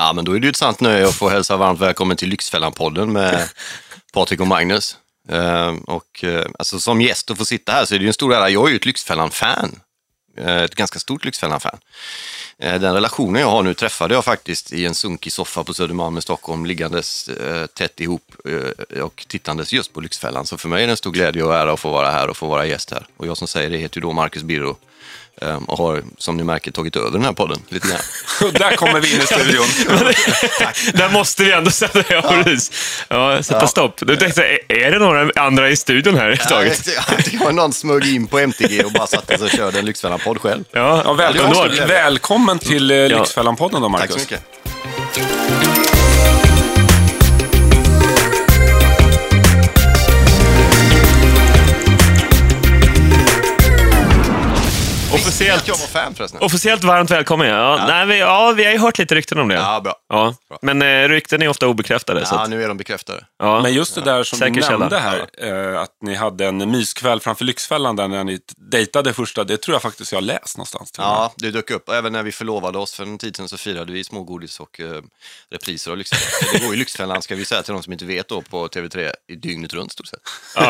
Ja, men då är det ju ett sant nöje att få hälsa varmt välkommen till Lyxfällan-podden med Patrik och Magnus. Eh, och eh, alltså, som gäst att få sitta här så är det ju en stor ära. Jag är ju ett Lyxfällan-fan. Eh, ett ganska stort Lyxfällan-fan. Eh, den relationen jag har nu träffade jag faktiskt i en sunkig soffa på Södermalm i Stockholm, liggandes eh, tätt ihop eh, och tittandes just på Lyxfällan. Så för mig är det en stor glädje och ära att få vara här och få vara gäst här. Och jag som säger det heter ju då Marcus Birro och har, som ni märker, tagit över den här podden lite grann. Där kommer vi in i studion. Där måste vi ändå sätta, ja, precis. Ja, sätta stopp. Du tänkte, är- är det några andra i studion här? Ja, det var någon smög in på MTG och bara satte sig och körde en Lyxfällan-podd själv. Ja, Ja, välkommen, underbart. välkommen till eh, Lyxfällan-podden då, Tack så Marcus. mycket. Officiellt, jag var fan förresten. officiellt varmt välkommen. Ja, Nej, vi, ja, vi har ju hört lite rykten om det. Ja, bra. Ja, men eh, rykten är ofta obekräftade. så Ja, att, nu är de bekräftade. ja. Men just det där som Säker du källa. nämnde här, eh, att ni hade en myskväll framför Lyxfällan där när ni dejtade första, det tror jag faktiskt jag har läst någonstans. Ja, det dök upp. Även när vi förlovade oss för en tid sedan så firade vi smågodis och eh, repriser av Lyxfällan. Det går i Lyxfällan, ska vi säga till de som inte vet då, på TV3 i dygnet runt stort sett. Så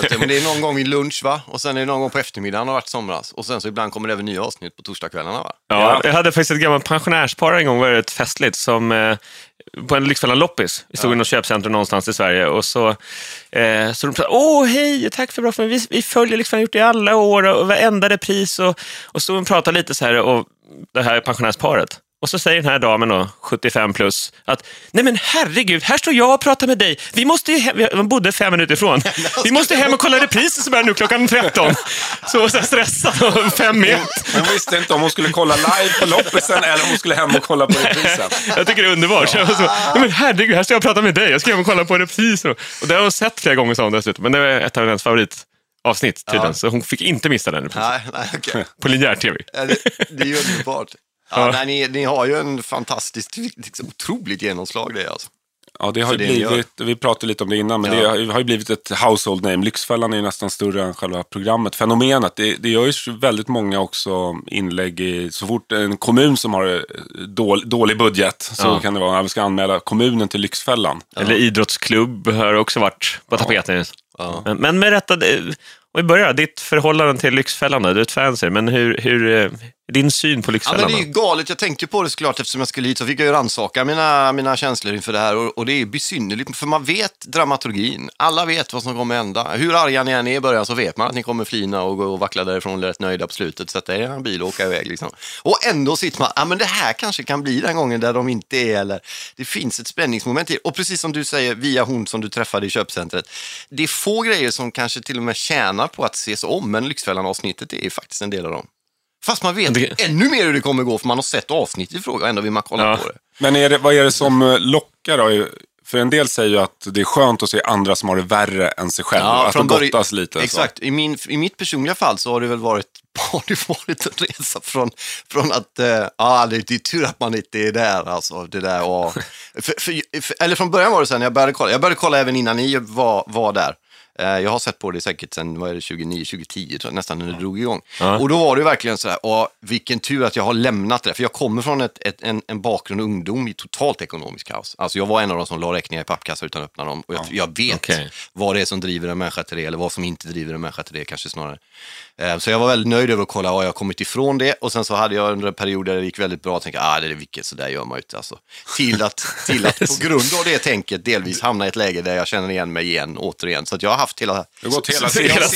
att, men det är någon gång vid lunch va? Och sen är det någon gång på eftermiddagen har varit somras. Och sen så ibland kommer det även nya avsnitt på torsdagskvällarna va? Ja, jag hade faktiskt ett gammalt pensionärspar en gång, var det ett festligt, som eh, på en Lyxfällan loppis. Vi stod i något köpcentrum någonstans i Sverige och så, eh, så de sa åh hej, tack för bra för vi, vi följer Lyxfällan, gjort det i alla år och varenda repris och, och så pratar lite så här och det här pensionärsparet. Och så säger den här damen då, 75 plus, att nej men herregud, här står jag och pratar med dig. Vi måste ju hem, de bodde fem minuter ifrån. Vi måste hem och kolla reprisen som börjar nu klockan 13. Så, här stressad och fem meter. Hon visste inte om hon skulle kolla live på loppisen eller om hon skulle hem och kolla på reprisen. Jag tycker det är underbart. Var så, "Nej, men herregud, här står jag och pratar med dig. Jag ska hem och kolla på repriser. Och det har hon sett flera gånger sa hon dessutom. Men det var ett av hennes favoritavsnitt tydligen. Ja. Så hon fick inte missa den reprisen. Nej, nej okej. På linjär-tv. Ja, det, det är ju underbart. Ja, nej, ni, ni har ju en fantastiskt, liksom, otroligt genomslag det alltså. Ja, det har ju det blivit, vi pratade lite om det innan, men Ja. det har ju- blivit ett household name. Lyxfällan är ju nästan större än själva programmet. Fenomenet, det, det gör ju så väldigt många också inlägg i, så fort en kommun som har eh, dål, dålig budget, så Ja. kan det vara, att vi ska anmäla kommunen till Lyxfällan. Eller idrottsklubb har också varit på tapeten. Ja. Men, men med rätta, det- om vi börjar, ditt förhållande till Lyxfällan? Du är ett fan, men hur, hur, eh, din syn på Ja, Lyxfällan? men det är ju galet. Jag tänkte på det såklart eftersom jag skulle hit så fick jag ju rannsaka mina, mina känslor inför det här och, och det är besynnerligt för man vet dramaturgin. Alla vet vad som kommer hända. Hur arga ni än är i början så vet man att ni kommer flina och gå och vackla därifrån rätt nöjda på slutet, sätta er i en bil och åka iväg liksom. Och ändå sitter man, ja men det här kanske kan bli den gången där de inte är eller det finns ett spänningsmoment i Och precis som du säger, via hon som du träffade i köpcentret, det är få grejer som kanske till och med tjänar på att ses om, men Lyxfällan-avsnittet är ju faktiskt en del av dem. Fast man vet Det- ännu mer hur det kommer gå för man har sett avsnitt i fråga och ändå vill man kolla Ja. på det. Men är det, vad är det som eh, lockar då? För en del säger ju att det är skönt att se andra som har det värre än sig själv. att de gottas lite. Exakt, I, min, i mitt personliga fall så har det väl varit, har det varit en resa från, från att, eh, ja det, det är tur att man inte är där alltså. Det där, och, för, för, för, eller från början var det så här när jag började kolla, jag började kolla även innan ni var, var där. Eh, Jag har sett på det säkert sedan vad är det, 29, 2010, tror jag, nästan när det drog igång. Ja. Och då var det verkligen så här, åh, vilken tur att jag har lämnat det. För jag kommer från ett, ett, en, en bakgrund ungdom i totalt ekonomiskt kaos. Alltså jag var en av de som la räkningar i pappkassar utan att öppna dem. Och jag, jag vet Okej. vad det är som driver en människa till det, eller vad som inte driver en människa till det kanske snarare. Eh, Så jag var väldigt nöjd över att kolla, ja, jag har kommit ifrån det. Och sen så hade jag under en period där det gick väldigt bra och tänkte, ah, det är vilket, så där gör man ju inte. Alltså. Till, att, till att på grund av det tänket delvis hamna i ett läge där jag känner igen mig igen, återigen. Så att jag har haft hela... Det har gått hela, Så hela, hela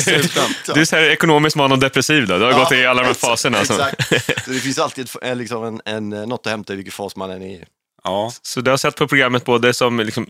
cirkeln. Du är så här ekonomiskt man och depressiv då. Du har gått i alla de här faserna. alltså. Exakt. Så det finns alltid eh, liksom en, en, eh, något att hämta i vilken fas man än är i. Ja. Så du har sett på programmet både som liksom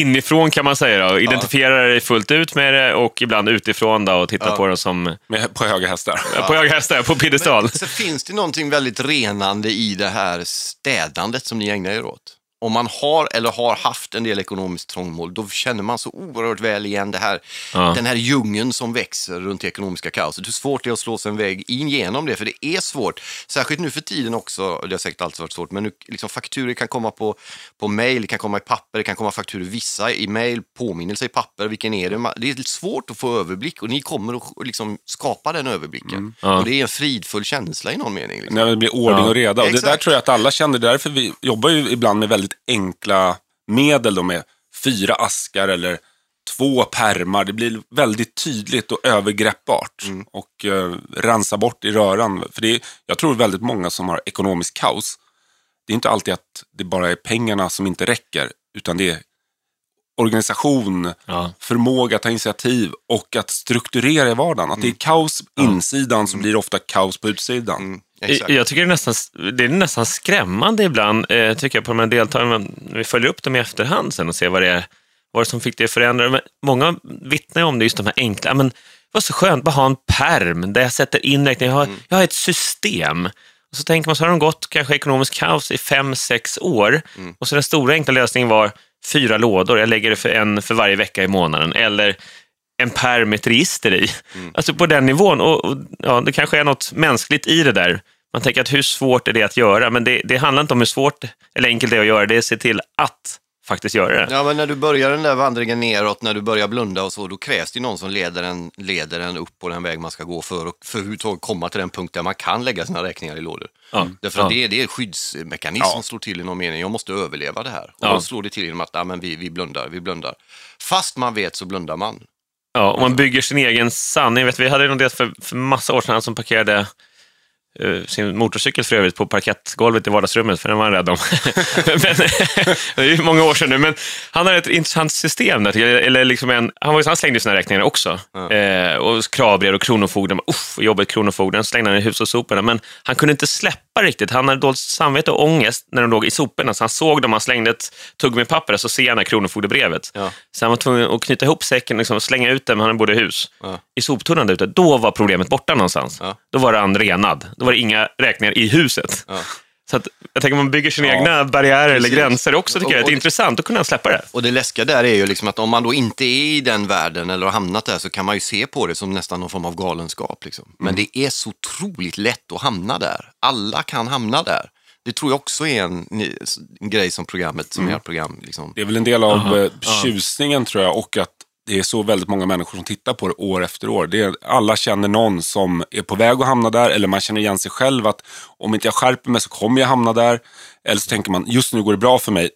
inifrån kan man säga, då, identifierar dig fullt ut med det och ibland utifrån då, och tittar Ja. på det som Med, på höga hästar. på höga hästar, på piedestal. Så finns det någonting väldigt renande i det här städandet som ni ägnar er åt. Om man har eller har haft en del ekonomiskt trångmål, då känner man så oerhört väl igen det här, Ja. den här djungeln som växer runt det ekonomiska kaoset. Hur svårt det är att slå sig en väg in genom det, för det är svårt. Särskilt nu för tiden också, det har säkert alltid varit svårt, men nu, liksom, fakturer kan komma på, på mail, det kan komma i papper, det kan komma fakturer vissa i mail, påminnelser i papper, vilken är det? Det är lite svårt att få överblick och ni kommer att liksom skapa den överblicken. Ja. Och det är en fridfull känsla i någon mening. Liksom. När det blir ordning Ja. och reda. Och det där tror jag att alla känner. Därför vi jobbar ju ibland med väldigt enkla medel. Då, med fyra askar eller två pärmar. Det blir väldigt tydligt och övergreppbart. Och eh, rensa bort i röran. För det är, jag tror väldigt många som har ekonomisk kaos. Det är inte alltid att det bara är pengarna som inte räcker. Utan det är organisation, Ja. förmåga att ta initiativ och att strukturera i vardagen. Att det är kaos på insidan så blir det ofta kaos på utsidan. Mm, exakt. Jag tycker det är nästan, det är nästan skrämmande ibland, eh, tycker jag, på de här deltagarna, när vi följer upp dem i efterhand sen och ser vad det är, vad det som fick det att förändra. Men många vittnar om det, just de här enkla, men det var så skönt, bara ha en perm där jag sätter in räkningar, jag har, Mm. jag har ett system. Och så tänker man, så har de gått kanske ekonomisk kaos i fem, sex år. Mm. Och så den stora enkla lösningen var fyra lådor, jag lägger det för en för varje vecka i månaden. Eller en pärm med ett register i. Mm. Alltså på den nivån. Och, och, ja, det kanske är något mänskligt i det där. Man tänker att hur svårt är det att göra? Men det, det handlar inte om hur svårt eller enkelt det är att göra, det är att se till att faktiskt göra det. Ja, men när du börjar den där vandringen neråt, när du börjar blunda och så, då krävs det någon som leder en, leder en upp på den väg man ska gå för att för överhuvudtaget komma till den punkt där man kan lägga sina räkningar i lådor. Ja. Därför att Ja. det, är, det är en skyddsmekanism som slår till i någon mening. Jag måste överleva det här. Och då slår det till genom att ja, men vi, vi blundar, vi blundar. Fast man vet så blundar man. Ja, och man bygger sin egen sanning. Vet, vi hade någon del för, för massa år sedan som parkerade sin motorcykel för övrigt på parkettgolvet i vardagsrummet, för den var han rädd om. men, det är ju många år sedan nu, men han har ett intressant system där. Eller liksom en, han, var, han slängde sina räkningar också. Eh, och kravbrev och Kronofogden. Uff, jobbet Kronofogden. slängde han i hushållssoporna. Men han kunde inte släppa riktigt. Han hade dåligt samvete och ångest när de låg i soporna. Så han såg dem, han slängde ett tuggummi-papper så ser han Kronofogdebrevet. Ja. Så han var tvungen att knyta ihop säcken och liksom slänga ut den, han hade både hus, Ja. i soptunnan där ute. Då var problemet borta någonstans. Ja. Då var han renad. Då var det inga räkningar i huset. Så att, jag tänker man bygger sina Ja, egna barriärer eller precis. gränser också, tycker jag. Och- Det är och- intressant. Kunde han släppa det. Och det läskiga där är ju liksom att om man då inte är i den världen eller har hamnat där så kan man ju se på det som nästan någon form av galenskap. Liksom. Men det är så otroligt lätt att hamna där. Alla kan hamna där. Det tror jag också är en, en grej som programmet, som ert program, liksom. Det är väl en del av Aha, eh, tjusningen tror jag och att det är så väldigt många människor som tittar på det år efter år. Det är, alla känner någon som är på väg att hamna där eller man känner igen sig själv att om inte jag skärper mig så kommer jag hamna där. Eller så tänker man just nu går det bra för mig.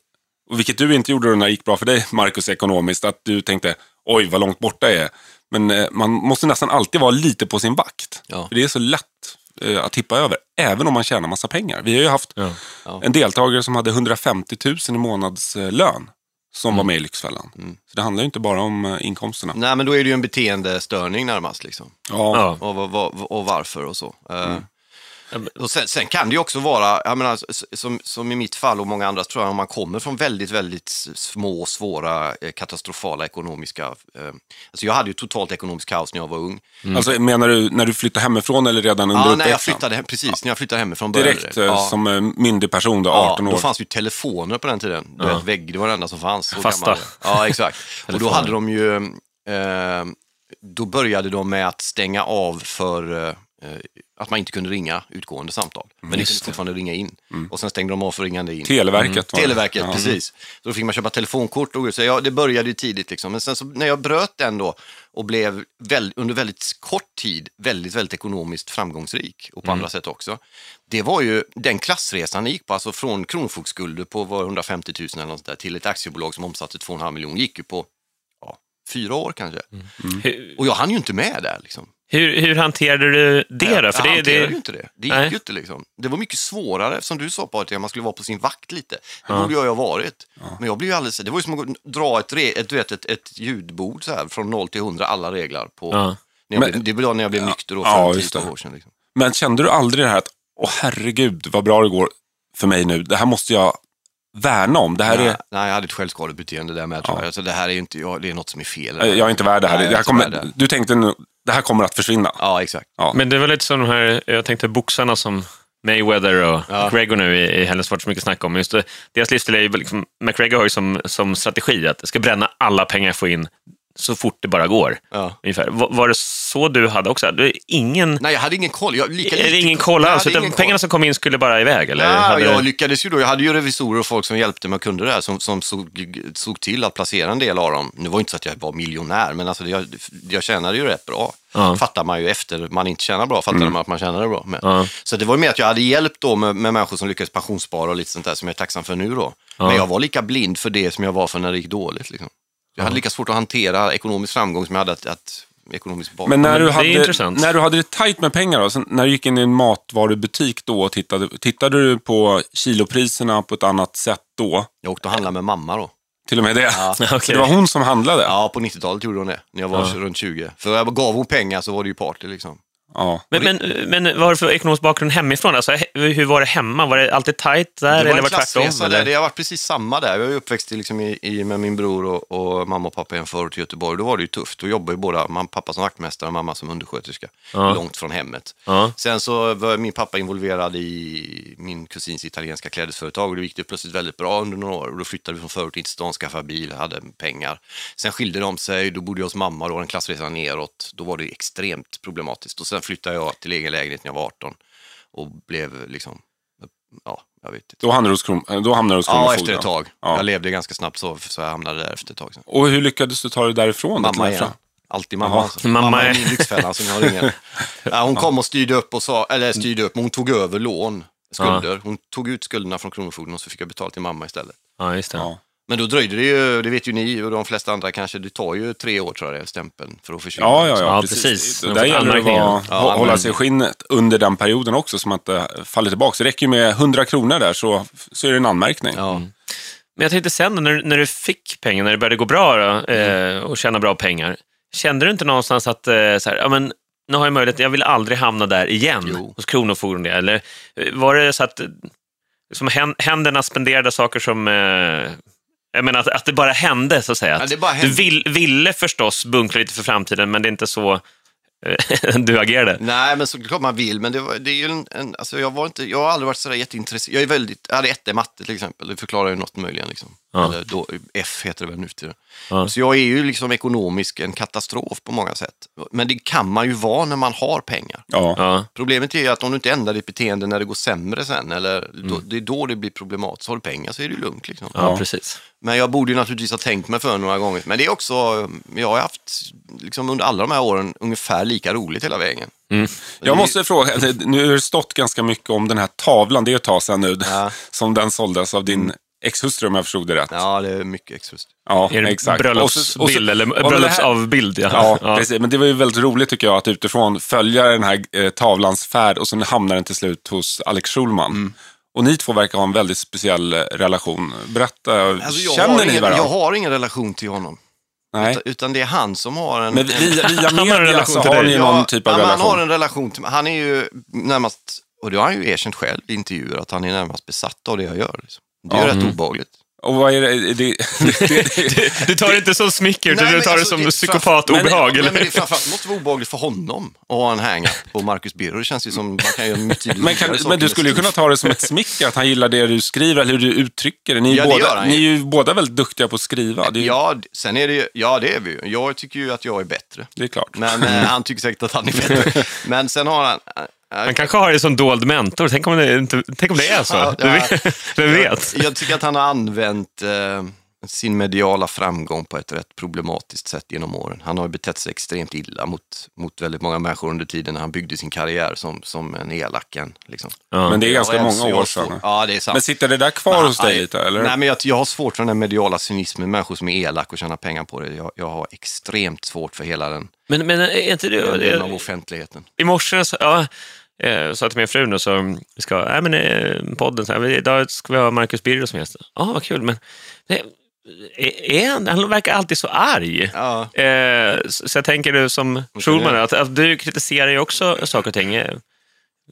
Och vilket du inte gjorde när det gick bra för dig Marcus ekonomiskt. Att du tänkte oj vad långt borta jag är. Men eh, man måste nästan alltid vara lite på sin vakt. Ja. För det är så lätt eh, att tippa över. Även om man tjänar massa pengar. Vi har ju haft Ja. Ja. en deltagare som hade 150 000 i månadslön som var med i Lyxfällan. Så det handlar ju inte bara om eh, inkomsterna. Nej, men då är det ju en beteendestörning närmast. Liksom. Ja, Ja. Och, vad- vad- och varför och så. Eh, Och sen, sen kan det ju också vara, jag menar, som, som i mitt fall och många andra tror jag, om man kommer från väldigt, väldigt små, svåra, eh, katastrofala ekonomiska... Eh, alltså jag hade ju totalt ekonomisk kaos när jag var ung. Alltså menar du när du flyttade hemifrån eller redan under Ja, när jag flyttade hem, precis, när jag flyttade hemifrån började Direkt det. eh, Ja. som eh, myndig person då, 18 Ja, år. då fanns ju telefoner på den tiden. Du vet, vägg, det var det enda som fanns. Så Fasta. gammal. Ja, exakt. och då hade de ju, eh, då började de med att stänga av för eh, att man inte kunde ringa utgående samtal. Men det kunde fortfarande ringa in. Och sen stängde de av för ringande in. Televerket. Mm. Televerket, Ja. precis. Så då fick man köpa telefonkort och så ja, det började ju tidigt liksom. Men sen så när jag bröt den då och blev väl, under väldigt kort tid väldigt, väldigt ekonomiskt framgångsrik och på andra sätt också. Det var ju den klassresan jag gick på, alltså från kronofogdeskulder på var 150 000 eller något där, till ett aktiebolag som omsatte 2,5 miljoner, gick ju på ja, fyra år kanske. Hur, Och jag hann ju inte med där liksom. Hur, hur hanterade du det då? Jag För det, hanterade det, ju inte det. Det gick Nej. ju inte liksom. Det var mycket svårare, som du sa Patrik, att man skulle vara på sin vakt lite. Det borde jag ju ha varit. Men jag blev ju alldeles, det var ju som att dra ett, re- ett, du vet, ett, ett ljudbord så här, från 0 till 100, alla reglar. På, Ja. när jag Men- det var när jag blev nykter då, Ja, för just 10 det. år sedan. Liksom. Men kände du aldrig det här att, åh herregud vad bra det går för mig nu. Det här måste jag värna om. Det här nej, är, nej, jag hade ett självskadebeteende där med. Tror jag. Alltså, det här är ju inte, jag, det är något som är fel. jag är inte värd det här. Nej, det jag här kommer, det. du tänkte det här kommer att försvinna. Ja, exakt. Ja. Men det var lite som de här, jag tänkte boxarna som Mayweather och Ja. McGregor nu i, i helgen varit så mycket snack om. Just det, deras livsstil är ju liksom, McGregor har ju som, som strategi att jag ska bränna alla pengar jag får in så fort det bara går. Ja. Ungefär. Var, var det så du hade också? Du, är ingen, Nej, jag hade ingen koll. Jag, lika lite ingen koll. alls? Utan koll. pengarna som kom in skulle bara iväg? Eller Ja, hade... jag lyckades ju då. Jag hade ju revisorer och folk som hjälpte mig och kunde det här, som, som såg, såg till att placera en del av dem. Nu var det inte så att jag var miljonär, men alltså, jag, jag tjänade ju rätt bra. Ja. Fattar man ju efter man inte tjänar bra, fattar man att man tjänade bra. Med. Ja. Så det var ju mer att jag hade hjälp då med, med människor som lyckades pensionsspara och lite sånt där som jag är tacksam för nu då. Men jag var lika blind för det som jag var för när det gick dåligt. Liksom. Jag hade lika svårt att hantera ekonomisk framgång som jag hade att, att ekonomisk bakgrund. Men när, du det är hade, när du hade det tajt med pengar, då, när du gick in i en matvarubutik då och tittade, tittade du på kilopriserna på ett annat sätt då? Jag åkte och handlade med mamma då. Till och med det? Ja. Okej. det var hon som handlade? Ja, på 90-talet gjorde hon det, när jag var runt 20. För jag gav hon pengar så var det ju party liksom. Ja. Men, men, men vad har du för ekonomisk bakgrund hemifrån? Alltså, hur var det hemma? Var det alltid tajt där Det var eller en var tvärtom? Eller? Det har varit precis samma där. Jag är uppväxt i, liksom i, i, med min bror och, och mamma och pappa i en förort i Göteborg. Då var det ju tufft. Då jobbade ju båda, man, pappa som vaktmästare och mamma som undersköterska. Ja. Långt från hemmet. Ja. Sen så var min pappa involverad i min kusins italienska klädesföretag och det gick det plötsligt väldigt bra under några år. Och då flyttade vi från förort in till stan, skaffade bil, hade pengar. Sen skilde de sig, då bodde jag hos mamma, då var en klassresa neråt. Då var det extremt problematiskt. Och sen flyttade jag till egen lägenhet när jag var 18 och blev liksom, ja, jag vet inte. Då hamnade du hos, kron, då hamnade du hos Ja, Kronofogden. efter ett tag. Ja. Jag levde ganska snabbt så, så jag hamnade där efter ett tag. Sen. Och hur lyckades du ta dig därifrån? Mamma igen. Alltid mamma. Alltså. Mamma Mamma är min lyxfälla som jag har ingen. Ja, hon kom och styrde upp och sa, eller styrde upp, men hon tog över lån, skulder. Hon tog ut skulderna från Kronofogden och så fick jag betala till mamma istället. Ja, just det. Ja. Men då dröjde det ju, det vet ju ni och de flesta andra kanske, det tar ju tre år tror jag stämpeln för att försvinna. Ja, ja, ja, Ja, precis. precis. Där gäller det att Ja, hå- hålla sig i skinnet under den perioden också, så man inte faller tillbaka. Det räcker ju med 100 kronor där så, så är det en anmärkning. Ja. Men jag tänkte sen när, när du fick pengar, när det började gå bra då, eh, och tjäna bra pengar, kände du inte någonstans att eh, så här, ja, men, nu har jag möjlighet, jag vill aldrig hamna där igen Jo. hos Kronofogden? Eller eh, var det så att som hän- händerna spenderade saker som... Eh, jag menar att, att det bara hände, så att säga. Ja, Att bara du vill, ville förstås bunkra lite för framtiden, men det är inte så eh, du agerade. Nej, men såklart man vill, men det, var, det är ju en, en alltså jag, var inte, jag har aldrig varit sådär jätteintresserad. Jag är väldigt, jag hade ett i matte till exempel, det förklarar ju något möjligen. Liksom. Ja. Eller då, F heter det väl nu för tiden. Ja. Så jag är ju liksom ekonomisk en katastrof på många sätt. Men det kan man ju vara när man har pengar. Ja. Ja. Problemet är ju att om du inte ändrar ditt beteende när det går sämre sen, eller då, det är då det blir problematiskt. Har du pengar så är det ju lugnt. Liksom. Ja, Ja. precis. Men jag borde ju naturligtvis ha tänkt mig för några gånger. Men det är också, jag har haft liksom under alla de här åren ungefär lika roligt hela vägen. Jag måste fråga, nu har det stått ganska mycket om den här tavlan, det är ett tag sedan nu, Ja. som den såldes av din exhustru om jag förstod det rätt. Ja, det är mycket extra. Ja, Är det exakt. bröllopsbild eller ja, men det här- bröllopsavbild? Ja, precis. Men det var ju väldigt roligt tycker jag att utifrån följa den här eh, tavlans färd och så hamnar den till slut hos Alex Schulman. Mm. Och ni två verkar ha en väldigt speciell eh, relation. Berätta, Alltså, jag, känner ni varandra? jag har ingen relation till honom. Nej. Utan, utan det är han som har en... Men via, via Han har en media relation så till har ni någon typ av ja, men relation? Han har en relation till mig. Han är ju närmast, och det har han ju erkänt själv i intervjuer, att han är närmast besatt av det jag gör. Liksom. Det är ju Mm. rätt obehagligt. Och vad är det? det, det, det Du tar det inte som smicker, utan du tar det alltså, som det är psykopatobehag. Nej, men det framförallt måste vara obehagligt för honom att ha en hang-up på Marcus Birro. Det känns ju som man kan göra mycket men, kan, men du skulle ju kunna ta det som ett smicker, att han gillar det du skriver, eller hur du uttrycker det. Ni är, Ja, båda, han ni är ju båda väldigt duktiga på att skriva. Ju- Ja, sen är det ju, ja det är vi ju. Jag tycker ju att jag är bättre. det är klart. Men eh, han tycker säkert att han är bättre. Men sen har han... Han kanske har det som dold mentor. Tänk om det, inte, tänk om det är så? Ja, vet, vem vet? Jag, jag tycker att han har använt eh, sin mediala framgång på ett rätt problematiskt sätt genom åren. Han har betett sig extremt illa mot, mot väldigt många människor under tiden när han byggde sin karriär som, som en elaken. Liksom. Ja. Men det är ganska Jag- många år sedan. Ja, det är sant. Men sitter det där kvar hos dig lite, eller? Nej, men jag, jag har svårt för den där mediala cynismen, människor som är elak och tjänar pengar på det. Jag, jag har extremt svårt för hela den, Men, men är inte den delen av offentligheten. I morse ja, eh, sa jag till min fru nu, så ska, nej men eh, podden, så här, idag ska vi ha Marcus Birro som gäst. Ja, vad kul, men det, är, är han, han verkar alltid så arg. Ja. Eh, så, så jag tänker du som Schulman, att, att du kritiserar ju också saker och ting. Eh,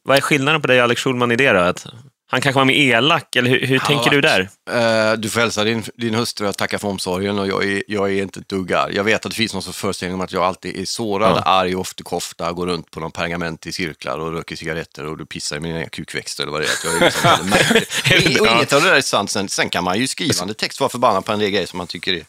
Vad är skillnaden på dig och Alex Schulman i det då? Att Han kanske var mer elak, eller hur, hur tänker du där? Eh, du får hälsa din, din hustru att tacka för omsorgen och jag är, jag är inte ett dugg arg. Jag vet att det finns någon föreställning om att jag alltid är sårad, Ja. arg, oftekofta, går runt på någon pergament i cirklar och röker cigaretter och du pissar i mina kukväxter eller vad det är. Jag är liksom och, och inget av det där är sant. Sen, sen kan man ju skrivande text vara förbannad på en del grejer som man tycker är,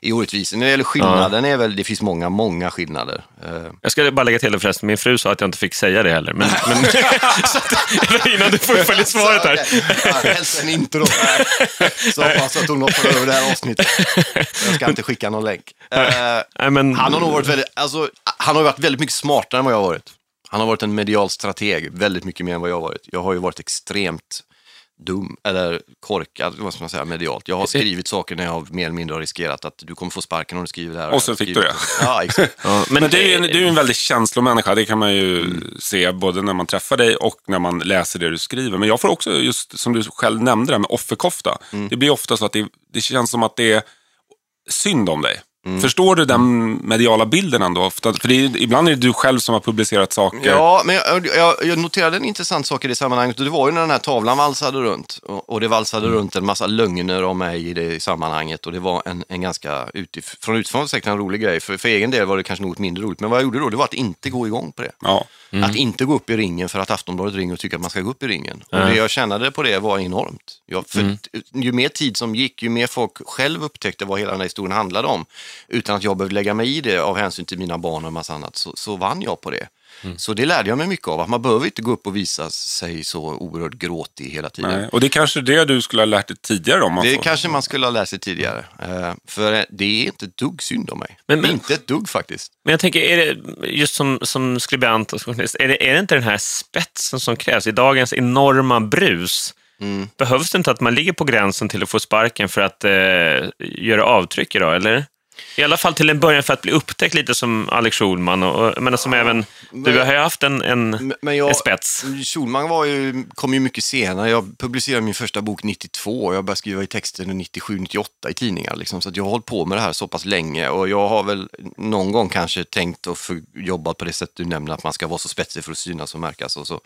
är orättvisa. När det gäller skillnaden är väl, det finns många, många skillnader. Eh, Jag ska bara lägga till det förresten, min fru sa att jag inte fick säga det heller. Men, men, så att, innan du får följa svaret här. Ja, Helst en intro. Så hoppas att hon hoppar över det här avsnittet. Jag ska inte skicka någon länk. Eh, Nej, men, Han har nog varit väldigt, alltså, han har varit väldigt mycket smartare än vad jag har varit. Han har varit en medial strateg, väldigt mycket mer än vad jag har varit. Jag har ju varit extremt dum, eller korkad, vad ska man säga, medialt. Jag har skrivit saker när jag mer eller mindre har riskerat att du kommer få sparken om du skriver det här. Och så fick du det. Ja, exakt. ja, Men du är ju en, du är en väldigt känslomänniska, det kan man ju Mm. se både när man träffar dig och när man läser det du skriver. Men jag får också, just som du själv nämnde det här med offerkofta. Mm. Det blir ofta så att det, det känns som att det är synd om dig. Mm. Förstår du den mediala bilden ändå? Ofta? För det är, ibland är det du själv som har publicerat saker. Ja, men jag, jag, jag noterade en intressant sak i det sammanhanget och det var ju när den här tavlan valsade runt och, och det valsade runt en massa lögner om mig i det sammanhanget och det var en, en ganska utif från utifrån säkert en rolig grej. För, för egen del var det kanske något mindre roligt, men vad jag gjorde då det var att inte gå igång på det. Ja. Att inte gå upp i ringen för att Aftonbladet ringer och tycker att man ska gå upp i ringen. Och det jag kände på det var enormt. Jag, för, Ju mer tid som gick, ju mer folk själv upptäckte vad hela den här historien handlade om, utan att jag behövde lägga mig i det av hänsyn till mina barn och en massa annat, så, så vann jag på det. Så det lärde jag mig mycket av, att man behöver inte gå upp och visa sig så oerhört gråtig hela tiden. Nej. Och det är kanske det du skulle ha lärt dig tidigare om. man Det får- kanske man skulle ha lärt sig tidigare. Eh, för det är inte ett dugg synd om mig. Men- men- Inte ett dugg faktiskt. Men jag tänker, är det, just som, som skribent och journalist, är det, är det inte den här spetsen som krävs i dagens enorma brus? Behövs det inte att man ligger på gränsen till att få sparken för att eh, göra avtryck idag, eller? I alla fall till en början för att bli upptäckt lite som Alex Schulman och, men som även, du har ju haft en, en, Men- Men jag, en spets. Schulman var ju, kom ju mycket senare. Jag publicerade min första bok 92 och jag började skriva i texter 97-98 i tidningar. Liksom. Så att jag har hållit på med det här så pass länge och jag har väl någon gång kanske tänkt och jobbat på det sätt du nämner, att man ska vara så spetsig för att synas och märkas och så.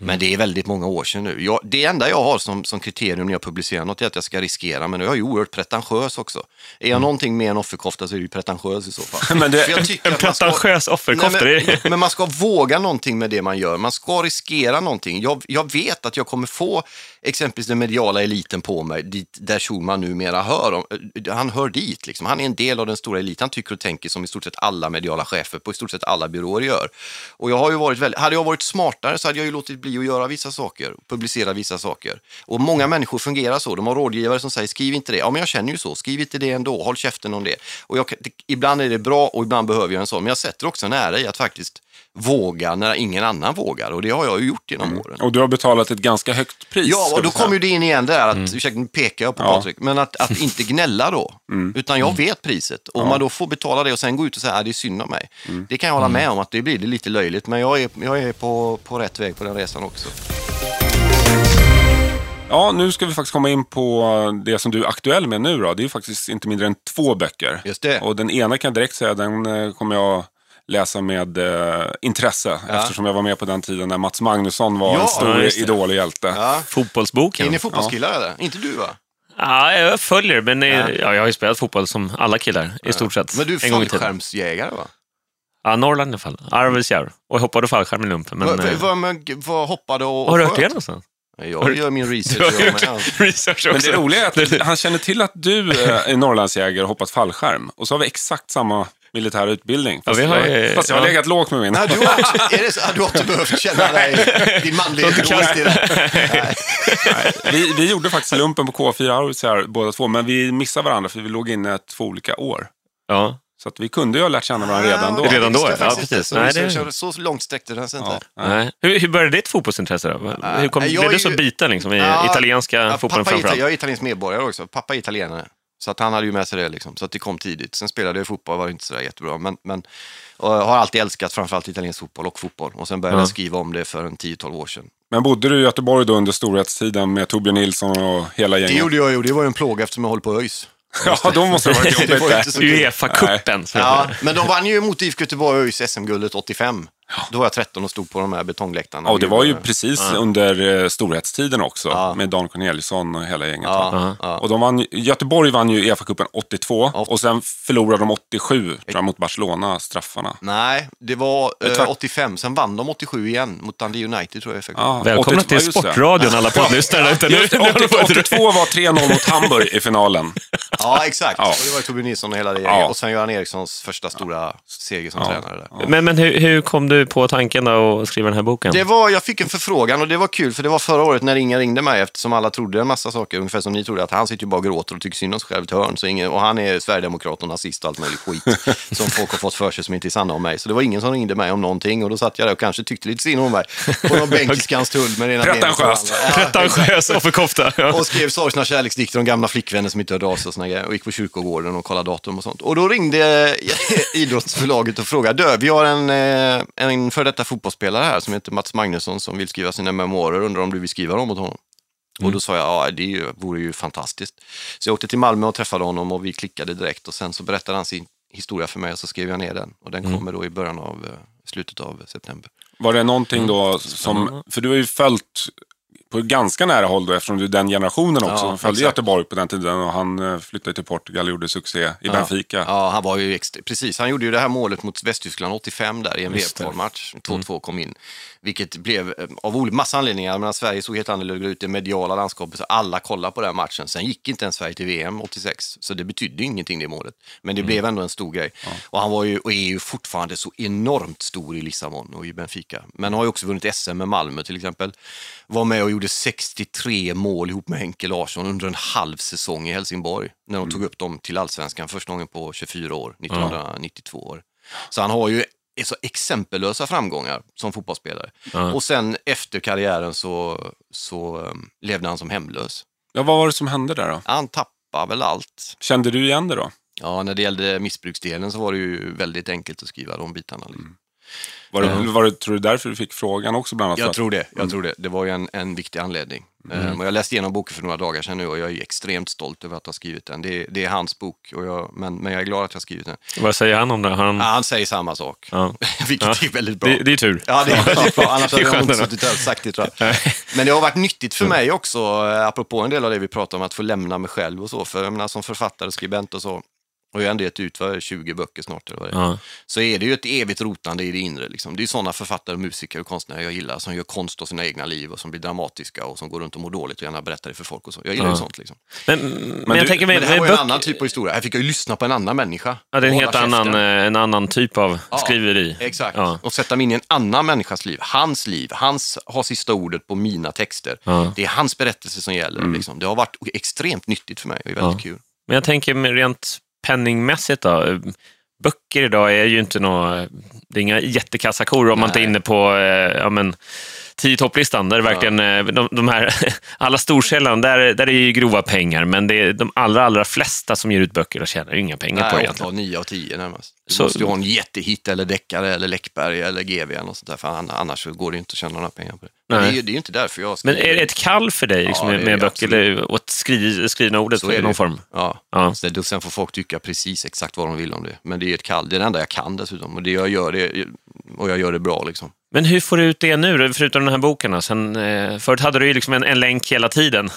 Men det är väldigt många år sedan nu. Jag, det enda jag har som, som kriterium när jag publicerar något är att jag ska riskera, men jag är ju oerhört pretentiös också. Är jag någonting mer än offerkofta så är det ju pretentiös i så fall. Men tycker En man ska- pretentiös offerkofta, Nej, men, men man ska våga någonting med det man gör. Man ska riskera någonting. Jag, jag vet att jag kommer få exempelvis den mediala eliten på mig, dit, där Schulman numera hör. Om, han hör dit, liksom. han är en del av den stora eliten. Han tycker och tänker som i stort sett alla mediala chefer på i stort sett alla byråer gör. Och jag har ju varit väldigt, hade jag varit smartare så hade jag ju låtit bli att göra vissa saker, publicera vissa saker. Och många människor fungerar så. De har rådgivare som säger skriv inte det. Ja, men jag känner ju så. Skriv inte det ändå. Håll käften om det. Och jag, det, ibland är det bra och ibland behöver jag en sån. Men jag sätter också en ära i att faktiskt våga när ingen annan vågar. Och det har jag ju gjort genom åren. Och du har betalat ett ganska högt pris. Ja, och då kommer ju det in igen där, att, ursäkta nu pekar jag på Ja. Patrik, men att, att inte gnälla då. Utan jag vet priset. Och om man då får betala det och sen gå ut och säga att det är synd om mig. Det kan jag hålla med om att det blir det lite löjligt, men jag är, jag är på, på rätt väg på den resan också. Ja, nu ska vi faktiskt komma in på det som du är aktuell med nu då. Det är ju faktiskt inte mindre än två böcker. Just det. Och den ena kan jag direkt säga, den eh, kommer jag läsa med eh, intresse. Eftersom jag var med på den tiden när Mats Magnusson var Ja, en stor idol och hjälte. Ja. Fotbollsboken. Är ni fotbollskillar eller? Inte du va? Ja, jag följer, men ja. Ja, jag har ju spelat fotboll som alla killar i stort sett. Men du är fallskärmsjägare va? Ja, Norrland i alla fall. Arvidsjaur. Och jag hoppade fallskärm i lumpen. Men, Vad eh, vad- men vad hoppade och, har du hört det någonstans? Jag gör min research. Har med. research också. Men det roliga är att han känner till att du eh, är Norrlandsjägare och hoppat fallskärm. Och så har vi exakt samma militära utbildning. Fast, Ja, vi har jag, fast jag har ja. legat lågt med min. Nej, du har också, är det så, har du också behövt känna dig, din manlighet det? Nej. Vi, vi gjorde faktiskt lumpen på K4 Arvidsjaur båda två, men vi missade varandra för vi låg inne två olika år. Ja. Så att vi kunde ju ha lärt känna varandra redan då. Ja, Redan det då, ja, precis. Nej, Så, det- så, så långt sträckte den sig inte. Ja. Nej. Hur, hur började ditt fotbollsintresse då? Hur kom, jag blev är du så ju- biten liksom, i Ja, italienska Ja, fotbollen framförallt? jag är italiensk medborgare också. Pappa är italienare. Så att han hade ju med sig det, liksom. så att det kom tidigt. Sen spelade jag fotboll, var inte sådär jättebra. Men, men har alltid älskat framförallt italiensk fotboll och fotboll. Och sen började Ja. jag skriva om det för en 10-12 år sedan. Men bodde du i Göteborg då under storhetstiden med Torbjörn Nilsson och hela Det gänget? gjorde jag det var ju en plåga eftersom jag håller på ÖIS. Ja, då måste det ha varit jobbigt. Uefa-cupen. Ja, men de vann ju mot IFK Göteborg och ÖIS SM-guldet 85. Då var jag 13 och stod på de här betongläktarna. Ja, och det var ju precis under eh, storhetstiden också, Ja. med Dan Corneliusson och hela gänget. Ja, ja. Och de vann, Göteborg vann ju Uefa-cupen 82 Ja. och sen förlorade de 87 tror jag, mot Barcelona, straffarna. Nej, det var eh, tror- 85. Sen vann de 87 igen mot Dundee United tror jag. Ja, Välkomna 82 till. Sportradion, alla poddlyssnare där ute. Nu- Just, nu håller vi på att- 82 var 3-0 mot Hamburg i finalen. Ja, exakt. Ja. Och det var Torbjörn Nilsson och hela det gänget. Ja. Och sen Göran Erikssons första stora seger som Ja. tränare där. Men, men hur, hur kom du på tanken då att skriva den här boken? Det var, jag fick en förfrågan och det var kul för det var förra året när Inga ringde mig eftersom alla trodde en massa saker, ungefär som ni trodde, att han sitter ju bara och gråter och tycker synd om sig själv i ett hörn. Så ingen, och han är sverigedemokrat och nazist och allt möjligt skit som folk har fått för sig som inte är sanna om mig. Så det var ingen som ringde mig om någonting och då satt jag där och kanske tyckte lite synd om mig på någon bänk i Skanstull med ena Pretentiöst. Pretentiös offerkofta. Ja. och skrev sorgsna kärleksdikter om gamla flickvänner som inte hörde av sig och såna grejer. Och gick på kyrkogården och kollade datum och sånt. Och då ringde idrottsförlaget och frågade, du, vi har en, eh, en före detta fotbollsspelare här som heter Mats Magnusson som vill skriva sina memoarer, undrar om du vill skriva dem åt honom? Och då sa jag, ja det vore ju fantastiskt. Så jag åkte till Malmö och träffade honom och vi klickade direkt och sen så berättade han sin historia för mig och så skrev jag ner den. Och den kommer då i början av, eh, slutet av september. Var det någonting då som, för du har ju följt på ganska nära håll då, eftersom du är den generationen också Ja, som följde exakt. Göteborg på den tiden och han eh, flyttade till Portugal och gjorde succé i Benfica. Ja, han var ju precis. Han gjorde ju det här målet mot Västtyskland 85 där i en. VM-kvalmatch. 2-2 kom in. Vilket blev eh, av olika massa anledningar. Men Sverige såg helt annorlunda ut. Det mediala landskapet, så alla kollade på den matchen. Sen gick inte ens Sverige till VM 86, så det betydde ingenting det målet. Men det blev ändå en stor grej. Och han var ju, och är ju fortfarande så enormt stor i Lissabon och i Benfica. Men har ju också vunnit SM med Malmö till exempel. Var med och gjorde 63 mål ihop med Henke Larsson under en halv säsong i Helsingborg. När de tog upp dem till allsvenskan första gången på 24 år, 1992 år. Så han har ju så exempellösa framgångar som fotbollsspelare. Ja. Och sen efter karriären så, så um, levde han som hemlös. Ja, vad var det som hände där då? Han tappade väl allt. Kände du igen det då? Ja, när det gällde missbruksdelen så var det ju väldigt enkelt att skriva de bitarna. Mm. Var det, var det, tror du därför du fick frågan också bland annat? Jag tror det. Jag tror det. Det var ju en, en viktig anledning. Ehm, och jag läste igenom boken för några dagar sedan nu och jag är extremt stolt över att ha skrivit den. Det, är- det är hans bok, och jag, men, men jag är glad att jag har skrivit den. Vad säger han om det? Han... Ja, han säger samma sak, Ja. vilket Ja. är väldigt bra. Det, det är tur. Ja, det är väldigt bra. Annars hade jag inte suttit här och sagt det tror jag. Men det har varit nyttigt för mig också, eh, apropå en del av det vi pratar om, att få lämna mig själv och så. För jag menar, som författare, skribent och så, och jag har ändå gett ut vad är det, 20 böcker snart, eller vad det är. Ja. så är det ju ett evigt rotande i det inre. Liksom. Det är sådana författare, musiker och konstnärer jag gillar, som gör konst av sina egna liv och som blir dramatiska och som går runt och mår dåligt och gärna berättar det för folk och så. Jag gillar ju Ja. sånt. Liksom. Men, men, jag du- tänker Men det här var ju en annan typ av historia. Här fick jag ju lyssna på en annan människa. Ja, det är en helt annan, eh, en annan typ av Ja, skriveri. Exakt. Och sätta mig in i en annan människas liv. Hans liv. Hans har sista ordet på mina texter. Det är hans berättelse som gäller. Liksom. Det har varit extremt nyttigt för mig och är väldigt kul. Men jag tänker rent penningmässigt då. Böcker idag är ju inte några, det är inga jättekassakor om man inte är inne på eh, ja, men, tio topplistan. Där är verkligen eh, de, de här, alla storsällan, där, där är ju grova pengar. Men det är de allra, allra flesta som ger ut böcker och tjänar inga pengar på det Nej, egentligen. nio av tio närmast. Du Så- måste ju ha en jättehit eller deckare eller Läckberg eller GV eller något sånt där. För an- annars går det ju inte att tjäna några pengar på det. Men det Nej. är, ju, det är ju inte därför jag Men skriver. är det ett kall för dig liksom, Ja, med, det det böcker eller åt skri, skrivna ordet Så är i det någon ju. form? Ja. Ja. Så det, sen får folk tycka precis exakt vad de vill om det. Men det är ett kall. Det är det enda jag kan dessutom. Och det jag gör det, och jag gör det bra liksom. Men hur får du ut det nu, förutom den här boken? Sen, eh, förut hade du ju liksom en, en länk hela tiden.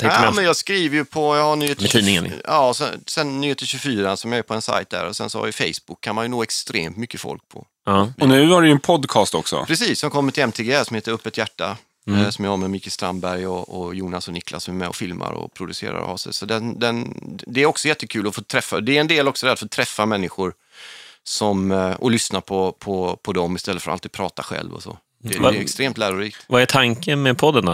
Jag Ja, men jag skriver ju på, jag har nyheter, Med tidningen, 24 Ja, sen, sen Nyheter 24 som jag är på en sajt där och sen så har jag Facebook kan man ju nå extremt mycket folk på. ja. Och nu har du ju en podcast också. Precis, som kommer till MTG som heter Öppet hjärta. Mm. eh, Som jag har med Micke Strandberg och, och Jonas och Niklas som är med och filmar och producerar och har sig. Så den, den, det är också jättekul att få träffa, det är en del också där att få träffa människor som, eh, och lyssna på, på, på dem istället för att alltid prata själv och så. Det, Vad- det är extremt lärorikt. Vad är tanken med podden då?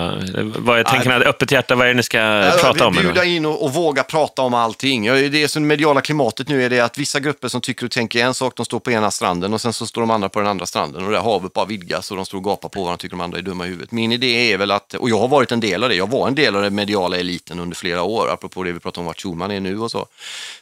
Vad är tanken? Nej. Öppet hjärta, vad är det ni ska Ja, prata om? Bjuda in och, och våga prata om allting. Det som mediala klimatet nu är det att vissa grupper som tycker och tänker en sak, de står på ena stranden och sen så står de andra på den andra stranden och det havet bara vidgas och de står och gapar på varandra och tycker de andra är dumma i huvudet. Min idé är väl att, och jag har varit en del av det, jag var en del av den mediala eliten under flera år, apropå det vi pratar om vart Schulman är nu och så.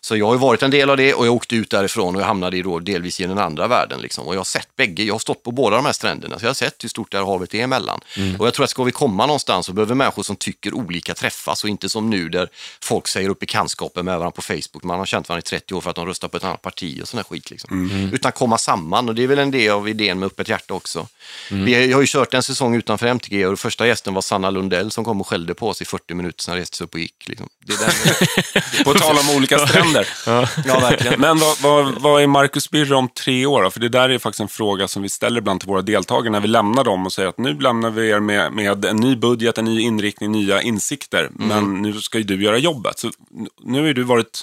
Så jag har ju varit en del av det och jag åkte ut därifrån och jag hamnade i då delvis i den andra världen liksom. Och jag har sett bägge, jag har stått på båda de här stränderna, så jag har sett oavsett hur stort det här havet är emellan. Och jag tror att ska vi komma någonstans så behöver människor som tycker olika träffas och inte som nu där folk säger upp bekantskapen med varandra på Facebook. Man har känt varandra i 30 år för att de röstar på ett annat parti och sån här skit. Liksom. Utan komma samman och det är väl en del av idén med Öppet hjärta också. Vi har ju kört en säsong utanför MTG och första gästen var Sanna Lundell som kom och skällde på oss i 40 minuter, sen reste sig upp och gick. Liksom. På tal om olika stränder. ja, verkligen. Men vad, vad, vad är Marcus Birro om tre år? då? För det där är faktiskt en fråga som vi ställer ibland till våra deltagare när vi lämnar dem och säger att nu lämnar vi er med, med en ny budget, en ny inriktning, nya insikter. Men nu ska ju du göra jobbet. Så nu har ju du varit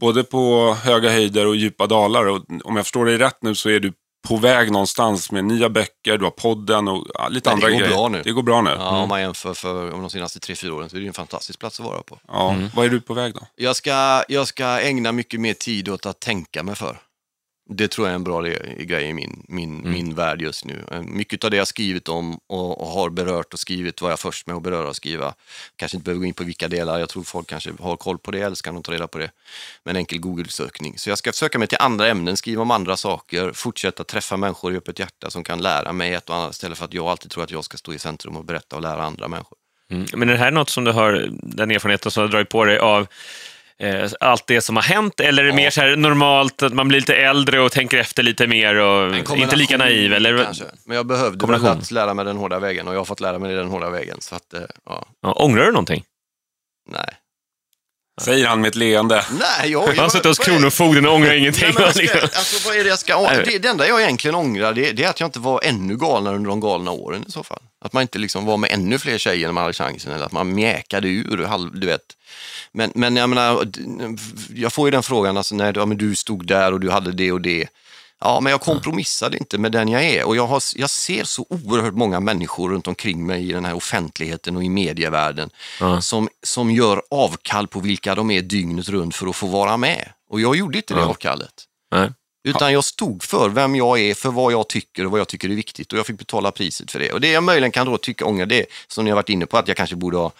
både på höga höjder och djupa dalar. Och om jag förstår dig rätt nu så är du på väg någonstans med nya böcker, du har podden och lite det andra går grejer. bra nu. Det går bra nu. Ja, om man jämför för om de senaste tre, fyra åren så är det ju en fantastisk plats att vara på. Ja. Vad är du på väg då? Jag ska, jag ska ägna mycket mer tid åt att tänka mig för. Det tror jag är en bra re- grej i min, min, min värld just nu. Eh, Mycket av det jag skrivit om och, och har berört och skrivit var jag först med att beröra och skriva. Kanske inte behöver gå in på vilka delar, jag tror folk kanske har koll på det, eller ska nog ta reda på det. Med en enkel Google-sökning. Så jag ska söka mig till andra ämnen, skriva om andra saker, fortsätta träffa människor i öppet hjärta som kan lära mig ett och annat istället för att jag alltid tror att jag ska stå i centrum och berätta och lära andra människor. Mm. Men är det här något som du har, den erfarenheten som du har dragit på dig av eh, allt det som har hänt? Eller är det mer så här normalt att man blir lite äldre och tänker efter lite mer och inte lika naiv? Eller? Kanske. Men jag behövde väl att lära mig den hårda vägen och jag har fått lära mig den hårda vägen. Så att, eh, ja, Ja, ångrar du någonting? nej. Säger han med ett leende. Nej, jag... Han jag sitter hos Kronofogden och ångrar ingenting. Nej, men jag ska, alltså, vad är det jag ska... Nej. Det, det enda jag egentligen ångrar det, det är att jag inte var ännu galnare under de galna åren i så fall. Att man inte liksom var med ännu fler tjejer när man hade chansen eller att man mjäkade ur, halv, du vet. Men, men jag menar, jag får ju den frågan, alltså, när ja, men du stod där och du hade det och det. Ja, men jag kompromissade inte med den jag är och jag, har, jag ser så oerhört många människor runt omkring mig i den här offentligheten och i medievärlden Ja. som, som gör avkall på vilka de är dygnet runt för att få vara med. Och jag gjorde inte det Ja. avkallet. Nej. Utan jag stod för vem jag är, för vad jag tycker och vad jag tycker är viktigt och jag fick betala priset för det. Och det jag möjligen kan då tycka ångra det, som ni har varit inne på, att jag kanske borde ha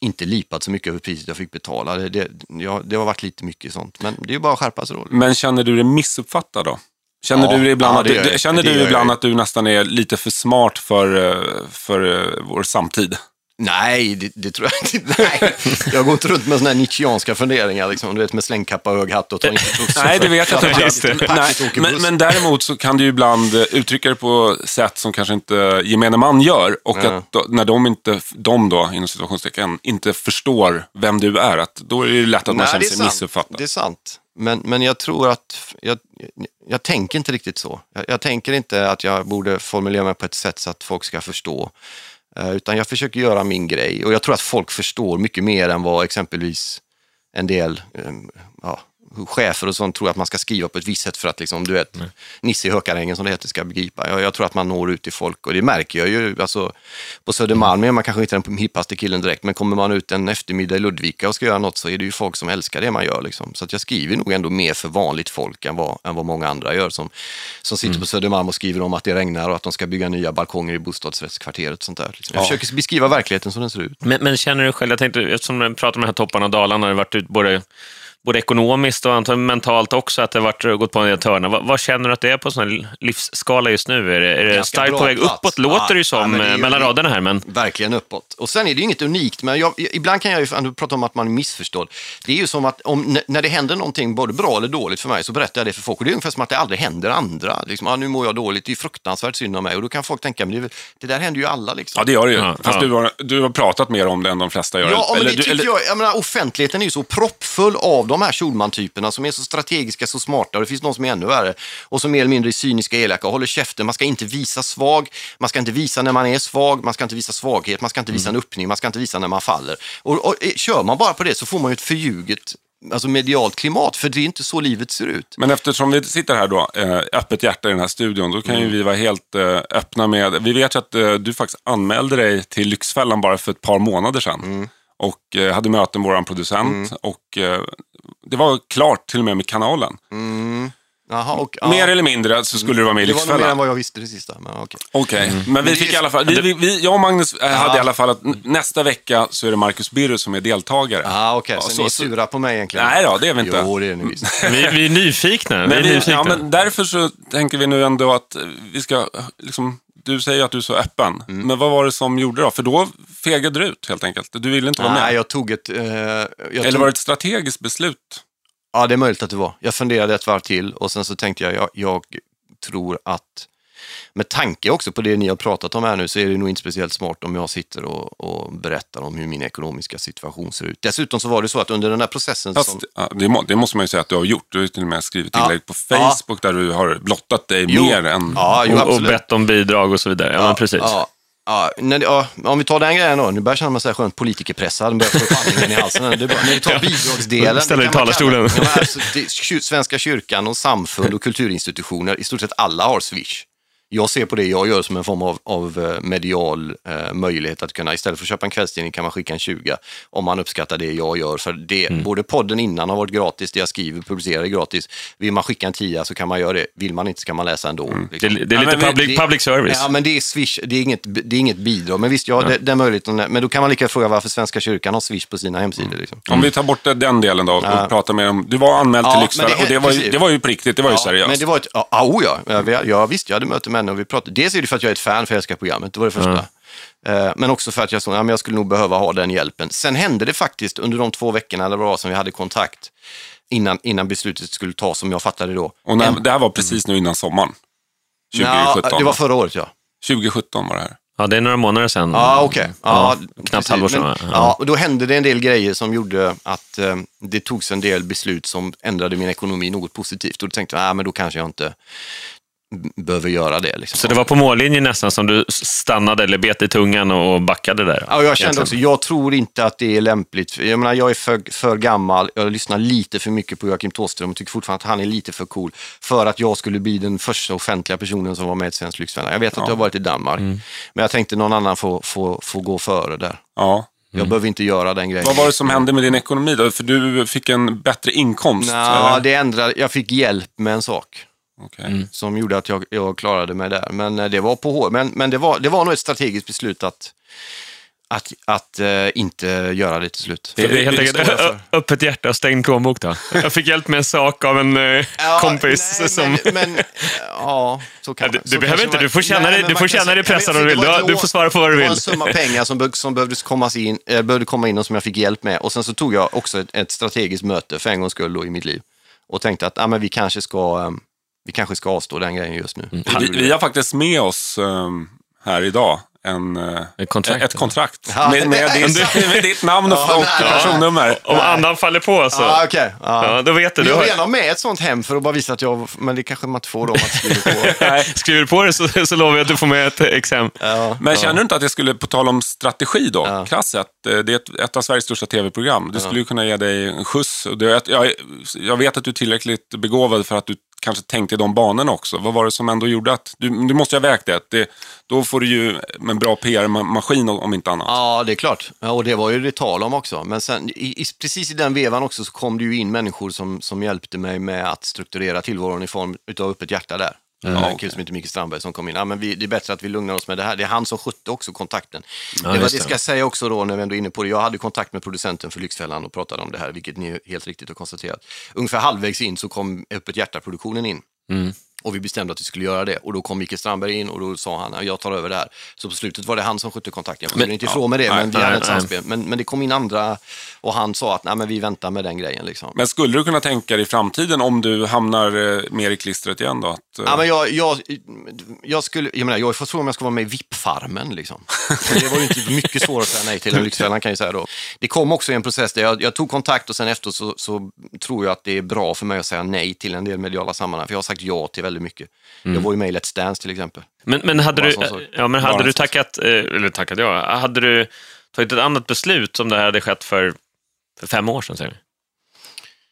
inte lipat så mycket över priset jag fick betala. Det, det, ja, det har varit lite mycket sånt, men det är ju bara att skärpa sig då. Men känner du dig missuppfattad då? Känner Ja, du ibland, ja, att, du, jag. känner du ibland att du nästan är lite för smart för, eh, för eh, vår samtid? Nej, det, det tror jag inte. Nej. Jag går inte runt med sådana här nietzscheanska funderingar, liksom, du vet, med slängkappa och hög hatt och tar inte bussen. Nej, det vet jag inte. men, men däremot så kan du ju ibland eh, uttrycka det på sätt som kanske inte gemene man gör. Och Ja. att då, när de, inte, de då, inom situationstecken, inte förstår vem du är, att då är det ju lätt att man Nej, känner det är sig sant. missuppfattad. Det är sant. Men, men jag tror att, jag, jag tänker inte riktigt så. Jag, jag tänker inte att jag borde formulera mig på ett sätt så att folk ska förstå. Eh, utan jag försöker göra min grej. Och jag tror att folk förstår mycket mer än vad exempelvis en del eh, ja, chefer och sånt tror att man ska skriva på ett visst sätt för att liksom, du vet, Nisse i Hökarängen som det heter ska begripa. Jag, jag tror att man når ut till folk och det märker jag ju. Alltså, på Södermalm är man kanske inte den hippaste killen direkt, men kommer man ut en eftermiddag i Ludvika och ska göra något så är det ju folk som älskar det man gör. Liksom. Så att jag skriver nog ändå mer för vanligt folk än vad, än vad många andra gör som, som sitter på Södermalm och skriver om att det regnar och att de ska bygga nya balkonger i bostadsrättskvarteret. och Sånt där, liksom. Jag Ja. försöker beskriva verkligheten som den ser ut. Men, men känner du själv, jag tänkte, eftersom du pratar om de här topparna och dalarna, har varit ut både, både ekonomiskt och antagligen mentalt också, att det har varit, gått på en del törnar. Vad, vad känner du att det är på sån här livsskala just nu? Är det, är det starkt på väg plats. uppåt, låter det ju Ja, som, men det ju- mellan raderna här, men Verkligen uppåt. Och sen är det ju inget unikt, men jag, ibland kan jag ju, du pratar om att man är missförstådd. Det är ju som att om, när det händer någonting, både bra eller dåligt för mig, så berättar jag det för folk. Och det är ungefär som att det aldrig händer andra. Liksom, ah, nu mår jag dåligt, det är fruktansvärt synd om mig. Och då kan folk tänka, men det, det där händer ju alla liksom. Ja, det gör det ju. Ja, Fast ja. Du, har, du har pratat mer om det än de flesta gör. Ja, men Eller det du- tycker eller- jag, jag menar, offentligheten är ju så proppfull av de här Schulman-typerna som är så strategiska, så smarta och det finns någon som är ännu värre och som mer eller mindre är cyniska, elaka och håller käften. Man ska inte visa svag, man ska inte visa när man är svag, man ska inte visa svaghet, man ska inte visa en öppning, man ska inte visa när man faller. Och, och eh, kör man bara på det så får man ju ett förljuget alltså medialt klimat, för det är inte så livet ser ut. Men eftersom vi sitter här då, eh, öppet hjärta i den här studion, då kan Mm. ju vi vara helt eh, öppna med... Vi vet ju att du faktiskt anmälde dig till Lyxfällan bara för ett par månader sedan. Mm. Och eh, hade möte med vår producent. Och eh, det var klart till och med med kanalen. Jaha, och, ja, Mer eller mindre så skulle du vara med i det var nog mer än Lyxfällan. vad jag visste det sista. Men, okej. Okej, men vi Men det fick är- i alla fall... Vi, vi, vi, jag och Magnus eh, hade i alla fall att nästa vecka så är det Marcus Birro som är deltagare. Ah, okej, Ja, så, så- ni är sura på mig egentligen? Nej då, det är vi inte. Jo, det är ni visst. vi, vi är nyfikna. Vi är Men, vi, nyfikna. ja, men därför så tänker vi nu ändå att vi ska liksom du säger att du är så öppen. Mm. Men vad var det som gjorde då? För då fegade du ut helt enkelt. Du ville inte vara med. Nej, jag tog ett... Eh, jag Eller tog, var det ett strategiskt beslut? Ja, det är möjligt att det var. Jag funderade ett varv till och sen så tänkte jag, jag, jag tror att med tanke också på det ni har pratat om här nu så är det nog inte speciellt smart om jag sitter och, och berättar om hur min ekonomiska situation ser ut. Dessutom så var det så att under den här processen som... Fast, ja, det, må, det måste man ju säga att du har gjort. Du har ju till och med skrivit Ja. inlägg på Facebook där du har blottat dig Jo. mer än... Ja, jo, Och, och bett om bidrag och så vidare. Ja, precis. Ja, ja, när, ja, om vi tar den grejen då, nu börjar jag känna mig så här skönt politikerpressad, börjar få upp andningen i halsen. Det är bara, när vi tar bidragsdelen. Ställer i talarstolen. kalla- Ja, alltså, det, Svenska kyrkan och samfund och kulturinstitutioner, i stort sett alla har Swish. Jag ser på det jag gör som en form av, av eh, medial eh, möjlighet att kunna, istället för att köpa en kvällstidning kan man skicka en 20 om man uppskattar det jag gör. För det, Mm. både podden innan har varit gratis, det jag skriver publicerar är gratis. Vill man skicka en 10 så kan man göra det, vill man inte så kan man läsa ändå. Det, liksom. är- det är Ja, lite men vi- public, det- public service. Ja, men det är Swish, det är inget, det är inget bidrag. Men visst, ja, det, det är möjligheten. Men då kan man lika fråga varför Svenska kyrkan har Swish på sina hemsidor. Liksom. Om vi tar bort den delen då och Ja. pratar mer om... Du var anmäld Ja, till Lyxfällan det- och det var, ju, det var ju på riktigt, det var ju seriöst. Men det var ett, ja, ah, oh, ja, ja, vi- ja, visst, jag hade möte med henne och vi pratade. Dels är det för att jag är ett fan, för jag älskar programmet, det var det första. Eh, Men också för att jag såg, ja, men jag skulle nog behöva ha den hjälpen. Sen hände det faktiskt under de två veckorna eller vad som vi hade kontakt innan, innan beslutet skulle tas, som jag fattade då. Och när, En- det här var precis nu innan sommaren. 2017. Ja, det var förra året, ja. 2017 var det här. Ja, det är några månader sedan. Ja, okej. Ja, knappt precis. halvår sedan. Men, ja, och då hände det en del grejer som gjorde att eh, det togs en del beslut som ändrade min ekonomi något positivt. Och då tänkte jag, ah, men då kanske jag inte behöver göra det. Liksom. Så det var på mållinjen nästan som du stannade eller bet i tungan och backade där? Ja, jag kände också, jag tror inte att det är lämpligt. Jag menar, jag är för, för gammal, jag lyssnar lite för mycket på Joakim Thåström och tycker fortfarande att han är lite för cool för att jag skulle bli den första offentliga personen som var med i Svensk Lyxfällan. Jag vet att jag har varit i Danmark, Mm. men jag tänkte någon annan får, får, får gå före där. Ja. Jag behöver inte göra den grejen. Vad var det som hände med din ekonomi då? För du fick en bättre inkomst? Nå, eller? det ändrade, jag fick hjälp med en sak Okej. som gjorde att jag, jag klarade mig där. Men eh, det var på. Men, men det, var, det var nog ett strategiskt beslut att, att, att eh, inte göra det till slut. Det är helt det jag för. öppet hjärta och stängd plånbok då. Jag fick hjälp med en sak av en eh, Ja, kompis nej, som... Men, men, ja, så kan Ja, du- så behöver inte, man- du får känna Nej, dig- du får känna dig pressad om du vill. det Du- du får svara på vad du Det var en vill. summa pengar som, be, som behövde, komma in, eh, behövde komma in och som jag fick hjälp med. Och sen så tog jag också ett, ett strategiskt möte för en gångs skull då i mitt liv. Och tänkte att ah, men vi, kanske ska, eh, vi kanske ska avstå den grejen just nu. Mm. Vi, vi har faktiskt med oss ehm, här idag en, eh, Ett kontrakt. ett kontrakt Ja. med, med, ditt, med ditt namn och, Ja, och nej. personnummer. Om andan faller på så... Ah, okej. Ja. Ja, då vet du. Jag har, ha med ett sånt hem för att bara visa att jag, men det kanske man inte får då man skriver på. Nej. skriver du på det så, så lovar jag att du får med ett exempel. Ja. Men känner du inte att det skulle, på tal om strategi då, Ja. krasst eh, det är ett, ett av Sveriges största tv-program. Det skulle ju kunna ge dig en skjuts. Och det, jag, jag vet att du är tillräckligt begåvad för att du kanske tänkte i de banorna också. Vad var det som ändå gjorde att, du, du måste ju ha vägt det. det då får du ju en bra PR-maskin om inte annat. Ja, det är klart. Ja, och det var ju det tal om också. Men sen, i, i, precis i den vevan också så kom det ju in människor som, som hjälpte mig med att strukturera tillvaron i form av öppet hjärta där. Mm. En okej. kille som heter Micke Strandberg som kom in. Ja, men vi, det är bättre att vi lugnar oss med det här. Det är han som skötte också kontakten. det var, det ska jag säga också då när vi ändå är inne på det. Jag hade kontakt med producenten för Lyxfällan och pratade om det här, vilket ni helt riktigt har konstaterat. Ungefär halvvägs in så kom Öppet hjärta-produktionen in. Mm. Och vi bestämde att vi skulle göra det. Och då kom Micke Strandberg in och då sa han, "Ja, jag tar över det här. Så på slutet var det han som skötte kontakten. Jag skyller inte ifrån med det, nej, men vi hade ett samspel. Men, men det kom in andra och han sa att, nej men vi väntar med den grejen liksom. Men skulle du kunna tänka dig i framtiden om du hamnar eh, mer i klistret igen då? Ja, men jag, jag, jag, skulle, jag, menar, jag får fråga om jag ska vara med i VIP-farmen. Liksom. Det var ju inte mycket svårare att säga nej till än Lyxfällan kan jag säga då. Det kom också i en process där jag, jag tog kontakt och sen efter så, så tror jag att det är bra för mig att säga nej till en del mediala sammanhang. För jag har sagt ja till väldigt mycket. Jag var ju med i Let's Dance till exempel. Men, men hade, du, ja, men hade du tackat, eh, eller tackat ja, hade du tagit ett annat beslut om det här hade skett för, för fem år sedan? Säger du?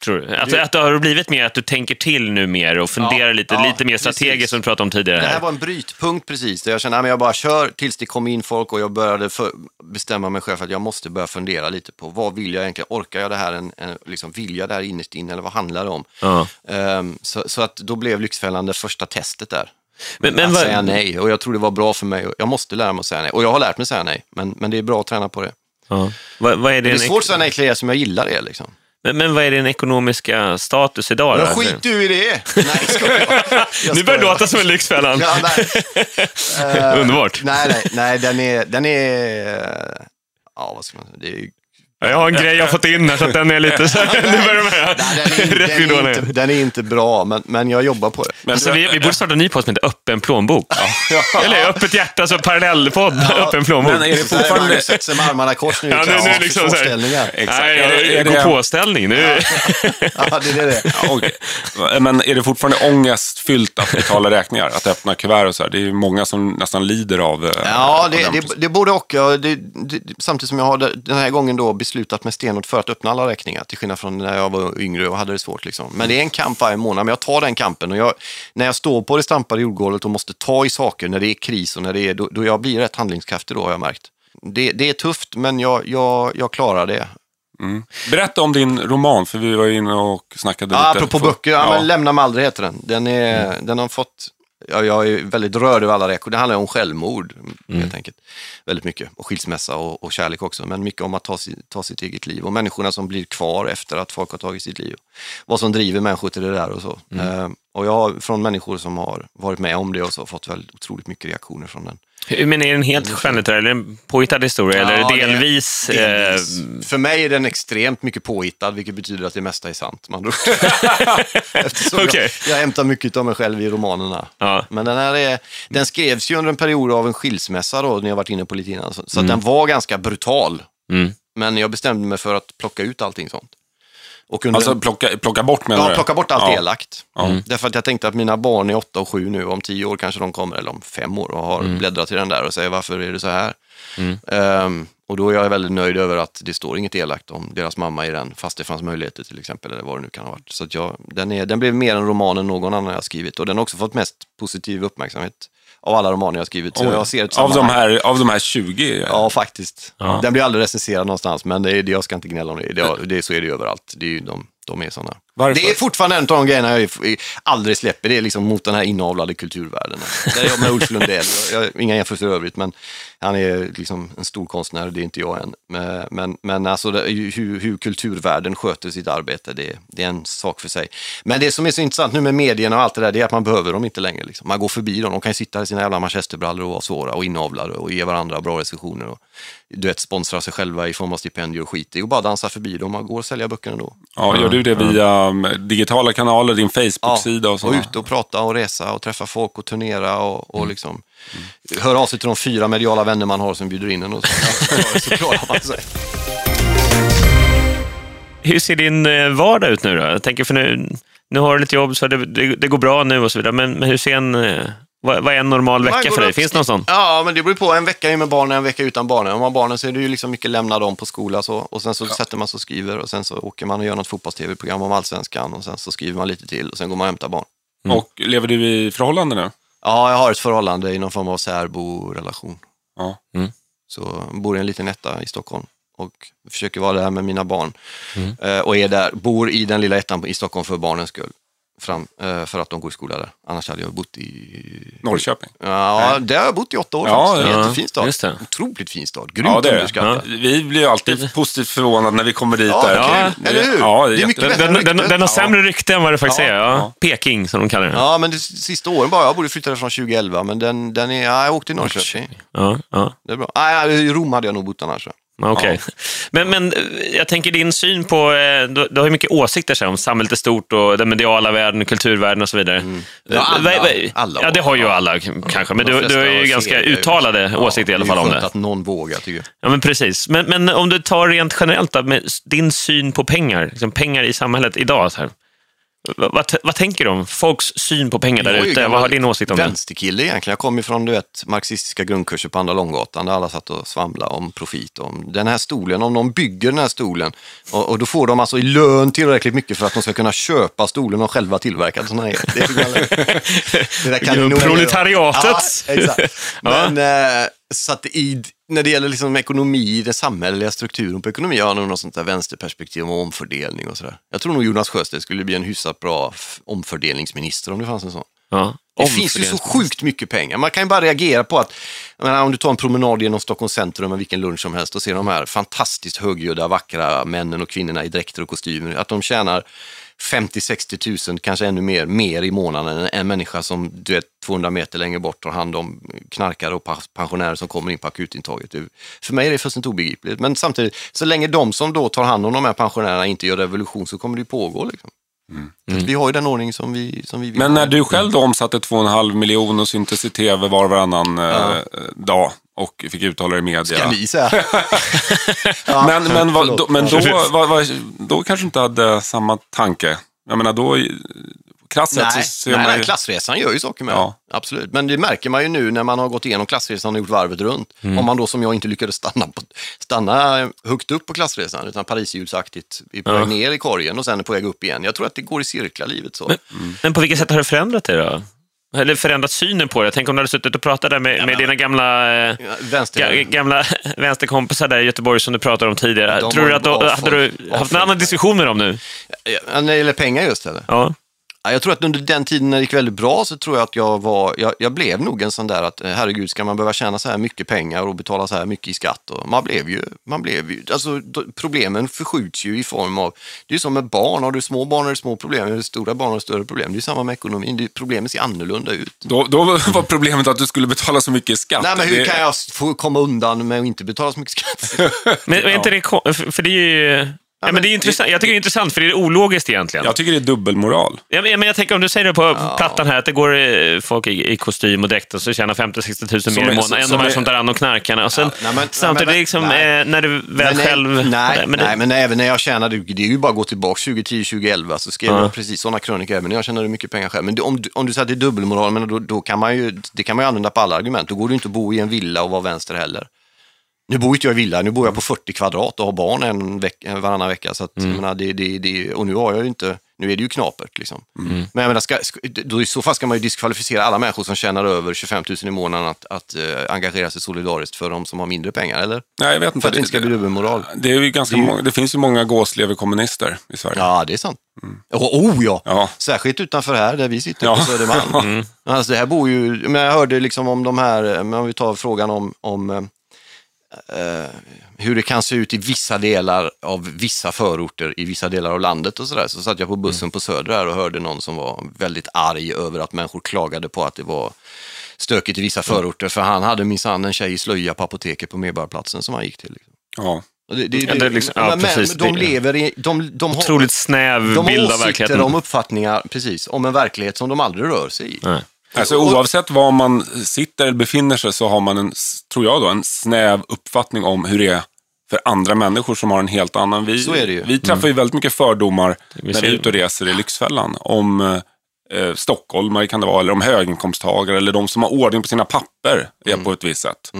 Tror du? Att, Det- att det har blivit mer att du tänker till nu mer och funderar Ja, lite, ja, lite mer precis. strategiskt som du pratade om tidigare. Det här var en brytpunkt precis, där jag kände att jag bara kör tills det kom in folk och jag började för, bestämma mig själv för att jag måste börja fundera lite på vad vill jag egentligen, orkar jag det här, en, en, liksom, vill jag det här innerst inne eller vad handlar det om? Ja. Ehm, så, så att då blev Lyxfällan det första testet där. Men, men att vad- säga nej och jag tror det var bra för mig. Jag måste lära mig att säga nej och jag har lärt mig säga nej, men, men det är bra att träna på det. Ja. Vad, vad är Det din, är svårt att säga nej till det som jag gillar det liksom. Men, men vad är din ekonomiska status idag? Men skit du i det! Nej, skojar. Jag Nu börjar skojar. låta som en Lyxfällan. Ja, nej. Eh, Underbart. Nej, nej, nej, den är... Den är ja, vad ska man säga? Det är, Jag har en grej jag fått in här så att den är lite så här. Nu börjar här. nej, den, är, den, är inte, den är inte bra, men, men jag jobbar på det. Men Alltså, vi, vi borde starta en ny podd som heter Öppen plånbok. Ja. Eller Öppet hjärta, alltså parallellpodd. Öppen plånbok. Men är det Så fortfarande... Magnus sätter sig med armarna i kors nu Ja, nu- nu liksom så här. Exakt. Nej, Är det- det är det- gå på-ställning. Nu. Ja, det är det. Ja, okej. Men är det fortfarande ångestfyllt att betala räkningar? Att öppna kuvert och så här? Det är ju många som nästan lider av eh, Ja, av det, den det, det borde och. ja, Det, det, samtidigt som jag har den här gången då beslutat mig stenhårt för att öppna alla räkningar, till skillnad från när jag var yngre och hade det svårt. Liksom. Men det är en kamp varje månad, men jag tar den kampen. Och jag, när jag står på det stampade jordgolvet och måste ta i saker när det är kris och när det är, då, då jag blir rätt handlingskraftig då har jag märkt. Det, det är tufft, men jag, jag, jag klarar det. Mm. Berätta om din roman, för vi var inne och snackade Ja, lite. apropå böcker, ja. Ja. men Lämna mig aldrig heter den. Den, är, den har fått, ja, jag är väldigt rörd över alla reaktioner. Det handlar om självmord, helt enkelt. Väldigt mycket. Och skilsmässa och, och kärlek också. Men mycket om att ta, si, ta sitt eget liv. Och människorna som blir kvar efter att folk har tagit sitt liv. Vad som driver människor till det där och så. Eh, och jag har från människor som har varit med om det och så fått väldigt otroligt mycket reaktioner från den. Men är den helt skönlitterär? Eller en påhittad historia? eller Ja, är det det- delvis? Delvis. Eh, För mig är den extremt mycket påhittad, vilket betyder att det mesta är sant. Man Eftersom Okej. jag, jag hämtar mycket av mig själv i romanerna. ja. Men den här är, den skrevs ju under en period av en skilsmässa då, när jag varit inne på lite innan. Så, att den var ganska brutal. Mm. Men jag bestämde mig för att plocka ut allting sånt. Och under, Alltså plocka, plocka bort menar ja, du? plocka bort allt ja. elakt. Därför att jag tänkte att mina barn är åtta och sju nu, om tio år kanske de kommer, eller om fem år, och har bläddrat i den där och säger varför är det så här? Ehm, och då är jag väldigt nöjd över att det står inget elakt om deras mamma i den, fast det fanns möjligheter till exempel, eller vad det nu kan ha varit. Så att jag, den, är, den blev mer en roman än någon annan jag har skrivit och den har också fått mest positiv uppmärksamhet av alla romaner jag har skrivit. Så jag ser ett av, de här, av de här 20? Ja, faktiskt. Ja. Den blir aldrig recenserad någonstans, men det är, jag ska inte gnälla om det. det, det så är det överallt. Det är de, de är sådana. Varför? Det är fortfarande en av de grejerna jag aldrig släpper. Det är liksom mot den här inavlade kulturvärlden. Där är jag med Ulf Lundell. Jag, jag, inga jämförelser i övrigt, men han är liksom en stor konstnär. Det är inte jag än. Men, men, men alltså det, hur, hur kulturvärlden sköter sitt arbete, det, det är en sak för sig. Men det som är så intressant nu med medierna och allt det där, det är att man behöver dem inte längre. Liksom. Man går förbi dem. De kan ju sitta i sina jävla manchesterbrallor och vara svåra och inavlade och ge varandra bra recensioner. Och, du vet, sponsra sig själva i form av stipendier och skit. Det är bara dansa förbi dem. Man går och sälja böcker ändå. Ja, gör du det via digitala kanaler, din Facebook-sida och och sådana? ut och prata och resa och träffa folk och turnera och, och liksom höra av sig till de fyra mediala vänner man har som bjuder in en och så, ja, så klarar man sig. Hur ser din eh, vardag ut nu då? Jag tänker för nu, nu har du lite jobb, så det, det, det går bra nu och så vidare. Men, men hur ser en, eh, vad, vad är en normal vecka för dig? upp- Finns det någon sån? Ja, men det beror på. En vecka är med barnen, en vecka utan barnen. Om man har barnen så är det ju liksom mycket lämna dem på skola så, och sen så sätter man sig och skriver och sen så åker man och gör något fotbolls-tv-program om allsvenskan och sen så skriver man lite till och sen går man och hämtar barn. Och lever du i förhållande nu? Ja, jag har ett förhållande i någon form av särbo-relation. Ja. Så jag bor i en liten etta i Stockholm och försöker vara där med mina barn. Eh, och är där, bor i den lilla ettan i Stockholm för barnens skull. Fram, eh, för att de går i skola där. Annars hade jag bott i... Norrköping? Ja, där har jag bott i åtta år Ja, faktiskt. ja, Jättefin stad. just det. Otroligt fin stad. Grymt Ja, det är det. underskattad. Vi blir ju alltid positivt förvånade när vi kommer dit. Ja, där. Ja. Eller hur? Ja, det är mycket Den, den, den, har Ja. sämre rykte än vad det faktiskt Ja, är. Ja. Peking, som de kallar den. Ja. Ja, men de sista åren bara. Jag borde flytta från 2011, men den, den är, ja, jag åkte till Norrköping. Ja, ja. Det är bra. Nej, I Rom hade jag nog bott annars. Okej. Men, men eh, jag tänker din syn på... eh, Du, du har ju mycket åsikter så om samhället är stort och den mediala världen, kulturvärlden och så vidare. Mm. Ja, alla- alla ja, det har ju ja. alla k- kanske, men du, du har ju ganska uttalade åsikter i alla fall om Det är det. skönt att någon vågar, tycker jag. Ja, men precis. Men, men om du tar rent generellt då, med din syn på pengar, liksom pengar i samhället idag. Så här. Vad, vad, tänker du om folks syn på pengar där ute? Vad har din åsikt om det? Vänsterkille egentligen. Jag kommer från du vet, marxistiska grundkurser på Andra Långgatan där alla satt och svamlade om profit. Om den här stolen, om de bygger den här stolen och, och då får de alltså i lön tillräckligt mycket för att de ska kunna köpa stolen och själva tillverkat sådana här. Det, är galet. det där kan ni nog- Proletariatet. Ja, exakt. Ja. Men, eh, så att i, när det gäller liksom ekonomi, den samhälleliga strukturen på ekonomi, jag har nog något sånt där vänsterperspektiv om omfördelning och sådär. Jag tror nog Jonas Sjöstedt skulle bli en hyfsat bra omfördelningsminister om det fanns en sån. Ja. Det finns ju så sjukt mycket pengar. Man kan ju bara reagera på att, menar, om du tar en promenad genom Stockholms centrum med vilken lunch som helst och ser de här fantastiskt högljudda, vackra männen och kvinnorna i dräkter och kostymer, att de tjänar 50-60 tusen, kanske ännu mer, mer i månaden än en människa som du vet, 200 meter längre bort tar hand om knarkare och pensionärer som kommer in på akutintaget. För mig är det fullständigt obegripligt. Men samtidigt, så länge de som då tar hand om de här pensionärerna inte gör revolution så kommer det ju pågå. Liksom. Så att Vi har ju den ordning som vi, som vi vill Men när du själv då omsatte 2,5 miljoner och syntes i tv var och varannan eh, dag och fick uttala dig i media. Ska ni säga. Ja, men men, förlåt. då, men då, vad, vad, då kanske du inte hade samma tanke. Jag menar, då krasst sett så Nej, ser nej, man nej, ju... klassresan gör ju saker med Ja. Absolut. Men det märker man ju nu när man har gått igenom klassresan och gjort varvet runt. Mm. Om man då som jag inte lyckades stanna, på, stanna högt upp på klassresan, utan Pariserhjulsaktigt är på Ja. väg ner i korgen och sen är på väg upp igen. Jag tror att det går i cirklar livet så. Men, men på vilket sätt har det förändrat dig då? Eller förändrat synen på det? Tänk om du hade suttit och pratat där med, med dina gamla, Ja, Vänster... ga, gamla vänsterkompisar där i Göteborg som du pratade om tidigare. De Tror du att avfolk- hade du haft en annan diskussion med dem nu? Ja, när det gäller pengar just eller? Ja. Ja, jag tror att under den tiden när det gick väldigt bra så tror jag att jag var, jag, jag blev nog en sån där att eh, herregud, ska man behöva tjäna så här mycket pengar och betala så här mycket i skatt? Och man blev ju, man blev ju, alltså problemen förskjuts ju i form av, det är ju som med barn, har du små barn har du små problem, har du stora barn har du större problem. Det är ju samma med ekonomin, det, problemet ser annorlunda ut. Då, då var problemet att du skulle betala så mycket skatt. Nej, men hur Det- kan jag få komma undan med att inte betala så mycket skatt? Men, men inte det, för det är ju... Ja, men men det är intressant. Jag tycker det är intressant, för det är ologiskt egentligen. Jag tycker det är dubbelmoral. Ja, men jag tänker om du säger det på plattan här, att det går eh, folk i, i kostym och dräkt och så tjänar 50-60 tusen mer i månaden än de här är- som tar hand om knarkarna. Och sen, Ja, men- samtidigt, nej, men- liksom, nej. eh, när du väl nej, själv... Nej, men det- nej, men även när jag tjänade, det är ju bara att gå tillbaka 2010, 2011 så skrev Ja. jag precis sådana krönikor även när jag tjänade mycket pengar själv. Men om, du- om du säger att det är dubbelmoral, men då, då kan man ju, det kan man ju använda på alla argument. Då går det ju inte att bo i en villa och vara vänster heller. Nu bor inte jag i villa, nu bor jag på 40 kvadrat och har barn en veck, varannan vecka. Så att, jag menar, det, det, det, och nu har jag ju inte, nu är det ju knapert liksom. Men jag menar, ska, då i så fall ska man ju diskvalificera alla människor som tjänar över 25 000 i månaden att, att eh, engagera sig solidariskt för de som har mindre pengar, eller? Nej, jag vet inte. För att det inte ska bli dubbelmoral. Det, är ganska Det är ju- många, det finns ju många gåsleverkommunister i Sverige. Ja, det är sant. Oh, oh ja. Ja. Särskilt utanför här där vi sitter Ja. på Södermalm. Alltså, det här bor ju, men jag hörde liksom om de här, eh, om vi tar frågan om, om eh, hur det kan se ut i vissa delar av vissa förorter i vissa delar av landet och sådär. Så satt jag på bussen på Söder här och hörde någon som var väldigt arg över att människor klagade på att det var stökigt i vissa förorter. För han hade minsann en tjej i slöja på apoteket på Medborgarplatsen som han gick till. Liksom. Ja. Det, det, liksom- ja, men, men precis. de lever i, de, de har, Otroligt snäv de bild har av åsikter verkligheten. om uppfattningar, precis, om en verklighet som de aldrig rör sig i. Nej. Alltså, oavsett var man sitter eller befinner sig så har man, en, tror jag, då, en snäv uppfattning om hur det är för andra människor som har en helt annan. Vi, Så är det ju. vi träffar ju väldigt mycket fördomar Vi när vi är ute och reser i Lyxfällan. Om eh, stockholmare kan det vara, eller om höginkomsttagare, eller de som har ordning på sina papper är på ett visst sätt.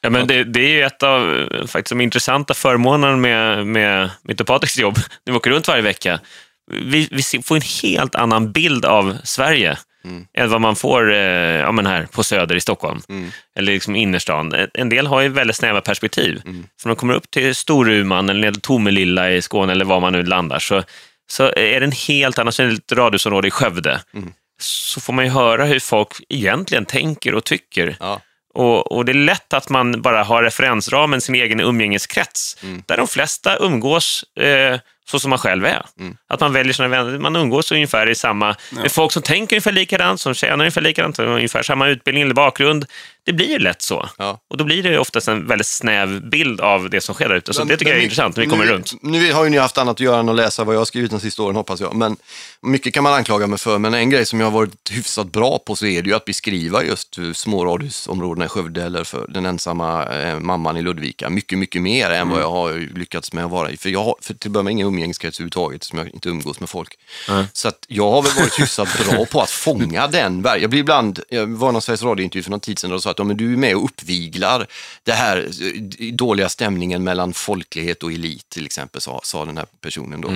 Ja, men det, det är ju ett av eh, faktiskt, de intressanta förmånerna med, med mitt och Patriks jobb, när vi åker runt varje vecka. Vi, vi får en helt annan bild av Sverige än vad man får eh, ja, men här på Söder i Stockholm, eller liksom innerstan. En del har ju väldigt snäva perspektiv. För när man kommer upp till Storuman eller ner till Tomelilla i Skåne eller var man nu landar, så, så är det en helt annan, så ett radhusområde i Skövde. Så får man ju höra hur folk egentligen tänker och tycker. Ja. Och, och det är lätt att man bara har referensramen, sin egen umgängeskrets, där de flesta umgås eh, så som man själv är. Att man väljer sina vänner, man umgås ungefär i samma, med folk som tänker ungefär likadant, som tjänar ungefär likadant, som har ungefär samma utbildning eller bakgrund. Det blir ju lätt så. Ja. Och då blir det oftast en väldigt snäv bild av det som sker där ute. Så det tycker jag är Men- intressant när vi kommer nu, runt. Nu har ju ni haft annat att göra än att läsa vad jag har skrivit de sista åren, hoppas jag. Men mycket kan man anklaga mig för, men en grej som jag har varit hyfsat bra på så är det ju att beskriva just småradhusområdena i Skövde eller för den ensamma eh, mamman i Ludvika. Mycket, mycket mer än Mm. vad jag har lyckats med att vara i. För jag har för till att börja med ingen umgängeskrets överhuvudtaget, som jag inte umgås med folk. Så att jag har väl varit hyfsat bra på att fånga den. Jag blir ibland, jag var någon Sveriges Radio-intervju för någon tid sedan och sa att ja, men du är med och uppviglar det här eh, dåliga stämningen mellan folklighet och elit till exempel, sa, sa den här personen då.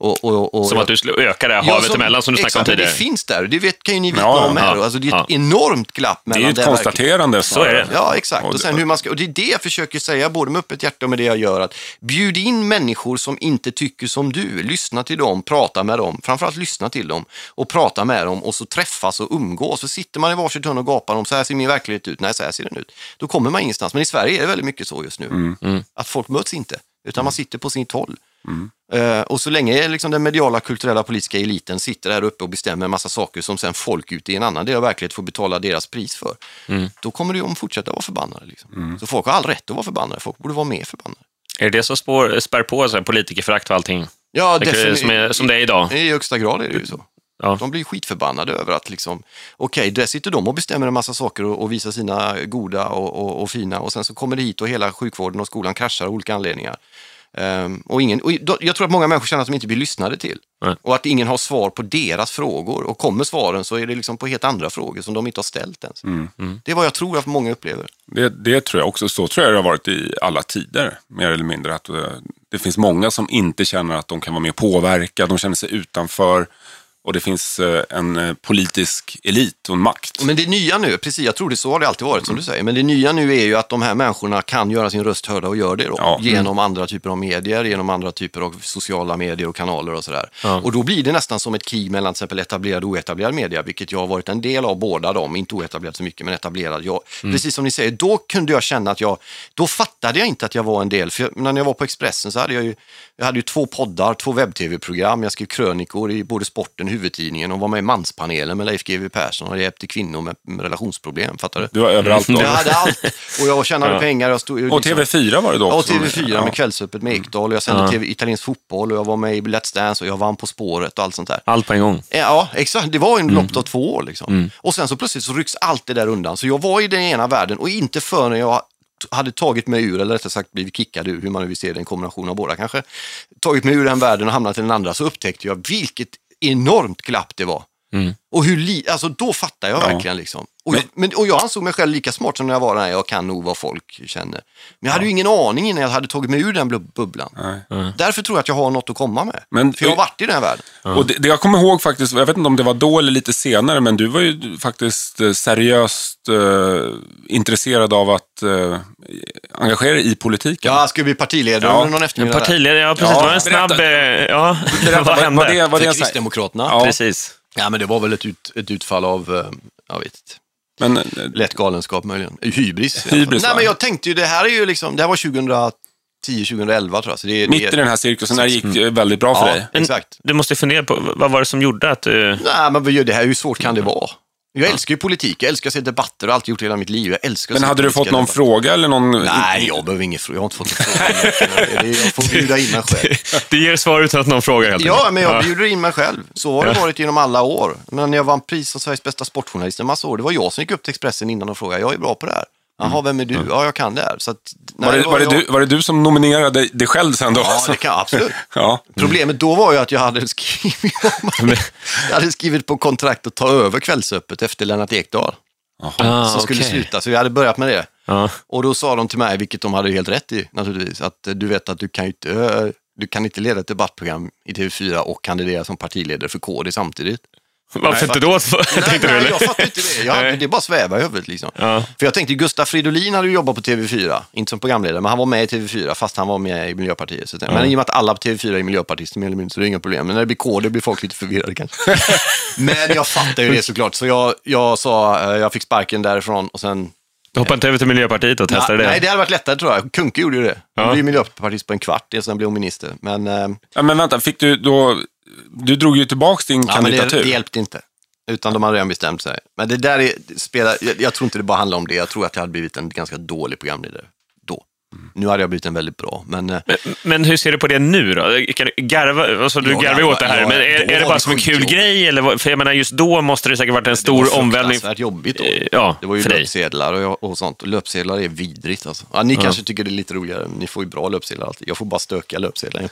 Och, och, och, Som att du skulle öka det här havet som- emellan som du snackade om tidigare. Det finns där, det vet, kan ju ni vittna Ja, om här. ja, Alltså, det är ett ja. enormt glapp Det mellan är ju ett verkligheten- konstaterande. Så är det. Ja, exakt. Och Och, sen hur man ska, och det är det jag försöker säga, både med öppet hjärta och med det jag gör. Att bjud in människor som inte tycker som du. Lyssna till dem, prata med dem. Framförallt lyssna till dem och prata med dem och så träffas och umgås. Så sitter man i varsitt hörn och gapar om så här ser min verklighet ut. Nej, så här ser den ut. Då kommer man ingenstans. Men i Sverige är det väldigt mycket så just nu. Mm. Att folk möts inte, utan man sitter på sitt håll. Eh, och så länge liksom den mediala, kulturella, politiska eliten sitter där uppe och bestämmer en massa saker som sen folk ute i en annan del av verkligheten får betala deras pris för, då kommer de fortsätta vara förbannade. Liksom. Så folk har all rätt att vara förbannade, folk borde vara mer förbannade. Är det det som spår, spär på så här, politikerförakt och allting? Ja, Det definitivt. som, är, som det är idag? I högsta grad är det ju så. Ja. De blir skitförbannade över att liksom, okej, där sitter de och bestämmer en massa saker och, och visar sina goda och, och, och fina och sen så kommer det hit och hela sjukvården och skolan kraschar av olika anledningar. Ehm, och ingen, och jag tror att många människor känner att de inte blir lyssnade till. Nej. Och att ingen har svar på deras frågor. Och kommer svaren så är det liksom på helt andra frågor som de inte har ställt ens. Det är vad jag tror att många upplever. Det, det tror jag också. Så tror jag det har varit i alla tider, mer eller mindre. Att, eh, det finns många som inte känner att de kan vara med och påverka, de känner sig utanför. Och det finns eh, en eh, politisk elit och en makt. Men det nya nu, precis, jag tror det så har det alltid varit som du säger, men det nya nu är ju att de här människorna kan göra sin röst hörda och gör det då. Ja. Genom andra typer av medier, genom andra typer av sociala medier och kanaler och sådär. Ja. Och då blir det nästan som ett krig mellan till exempel etablerad och oetablerad media, vilket jag har varit en del av båda dem, inte oetablerad så mycket, men etablerad. Jag, Precis som ni säger, då kunde jag känna att jag, då fattade jag inte att jag var en del, för jag, när jag var på Expressen så hade jag ju, jag hade ju två poddar, två webb-tv-program, jag skrev krönikor i både sporten, huvudtidningen och var med i Manspanelen med Leif GW Persson och hjälpte kvinnor med, med relationsproblem, fattar du? Du var överallt då. Jag hade allt och jag tjänade Ja. pengar. Jag stod, Och TV4 var det då Ja, och också. TV4 Ja. med Kvällsöppet med Ekdal och jag sände Ja. TV, italiensk fotboll och jag var med i Let's Dance och jag vann På spåret och allt sånt där. Allt på en gång. Ja, exakt. Det var en lopp av två år liksom. Och sen så plötsligt så rycks allt det där undan. Så jag var i den ena världen och inte förrän jag hade tagit mig ur, eller rättare sagt blivit kickad ur, hur man nu vill se det, en kombination av båda kanske, tagit mig ur den världen och hamnat i den andra, så upptäckte jag vilket enormt glapp det var. Och hur li- alltså då fattar jag Ja. verkligen liksom. Och, jag, men, och jag ansåg mig själv lika smart som när jag var där, jag kan nog vad folk känner. Men jag hade ju ingen aning innan jag hade tagit mig ur den bubblan. Nej. Därför tror jag att jag har något att komma med. Men- För jag har varit i den här världen. Och det, det jag kommer ihåg faktiskt, jag vet inte om det var då eller lite senare, men du var ju faktiskt eh, seriöst eh, intresserad av att eh, engagera dig i politiken. Ja, jag skulle bli partiledare Ja, någon eftermiddag. partiledare, ja precis. Ja, det var en snabb... berätta. eh, Ja, Berätta, vad hände? Var det, var det För Kristdemokraterna. Ja. Precis. Ja, men det var väl ett, ut, ett utfall av, eh, jag vet inte, men, eh, lätt galenskap möjligen. Hybris. alla fall. Hybris, Nej, men jag tänkte ju, det här är ju liksom, det här var 2010, 2011 tror jag. Så det, är- mitt det, i den här cirkusen, när det gick eh, väldigt bra för Ja, dig. Exakt. Du måste fundera på, vad var det som gjorde att du... Nej, men det här, hur svårt kan det vara? Jag älskar ju politik, jag älskar att se debatter och har alltid gjort det hela mitt liv. Jag älskar att Men se hade du politiska fått någon debatter. fråga eller någon... Nej, jag behöver ingen fråga. Jag har inte fått en fråga. Det är- Jag får bjuda in mig själv. Du ger svar utan att någon frågar helt Ja, enkelt. men jag bjuder in mig själv. Så har det varit genom alla år. Men när jag vann pris som Sveriges bästa sportjournalist en massa år, det var jag som gick upp till Expressen innan och frågade, jag är bra på det här. Jaha, vem är du? Ja, jag kan det här. Så att, nej, Var det, var, det jag- du, var det du som nominerade dig själv sen då? Ja, det kan absolut. Ja. Problemet då var ju att jag hade skrivit, jag hade skrivit på kontrakt att ta över Kvällsöppet efter Lennart Ekdal, Ah, som skulle okej. sluta. Så jag hade börjat med det. Ja. Och då sa de till mig, vilket de hade helt rätt i naturligtvis, att eh, du vet att du kan ju inte, eh, du kan inte leda ett debattprogram i TV4 och kandidera som partiledare för KD samtidigt. Varför inte då? Nej, du, nej, eller? jag fattar inte det. Jag, Nej. det bara svävar i huvudet liksom. Ja. För jag tänkte, Gustaf Fridolin hade ju jobbat på TV4, inte som programledare, men han var med i TV4 fast han var med i Miljöpartiet. Så, Men i och med att alla på TV4 är miljöpartister mer eller mindre så det är inga problem. Men när det blir KD blir folk lite förvirrade kanske. men jag fattar ju det såklart, så jag, jag sa, eh, jag fick sparken därifrån och sen Du hoppade inte över till Miljöpartiet och testade det? Nej, det hade varit lättare tror jag. Kunke gjorde ju det. Ja. Han blev miljöpartist på en kvart, sen blev hon minister. Men, eh, ja. Men vänta, fick du då... Du drog ju tillbaka din ja, men det, kandidatur. det hjälpte inte. Utan de hade redan bestämt sig. Men det där är, spelar, jag, jag tror inte det bara handlar om det. Jag tror att jag hade blivit en ganska dålig programledare. Nu hade jag blivit en väldigt bra, men... eh, Men, men hur ser du på det nu då? Kan du garva, alltså, du Jag garvar ju åt det här, garvar, men ja, är, är det var bara det som en kul skitjobbigt. grej? Eller, för jag menar, just då måste det säkert varit en Det stor var omvälvning. fruktansvärt jobbigt då. Eh, ja, det var ju löpsedlar och, och sånt. Löpsedlar är vidrigt alltså. Ja, ni kanske tycker det är lite roligare, ni får ju bra löpsedlar alltid. Jag får bara stökiga löpsedlar.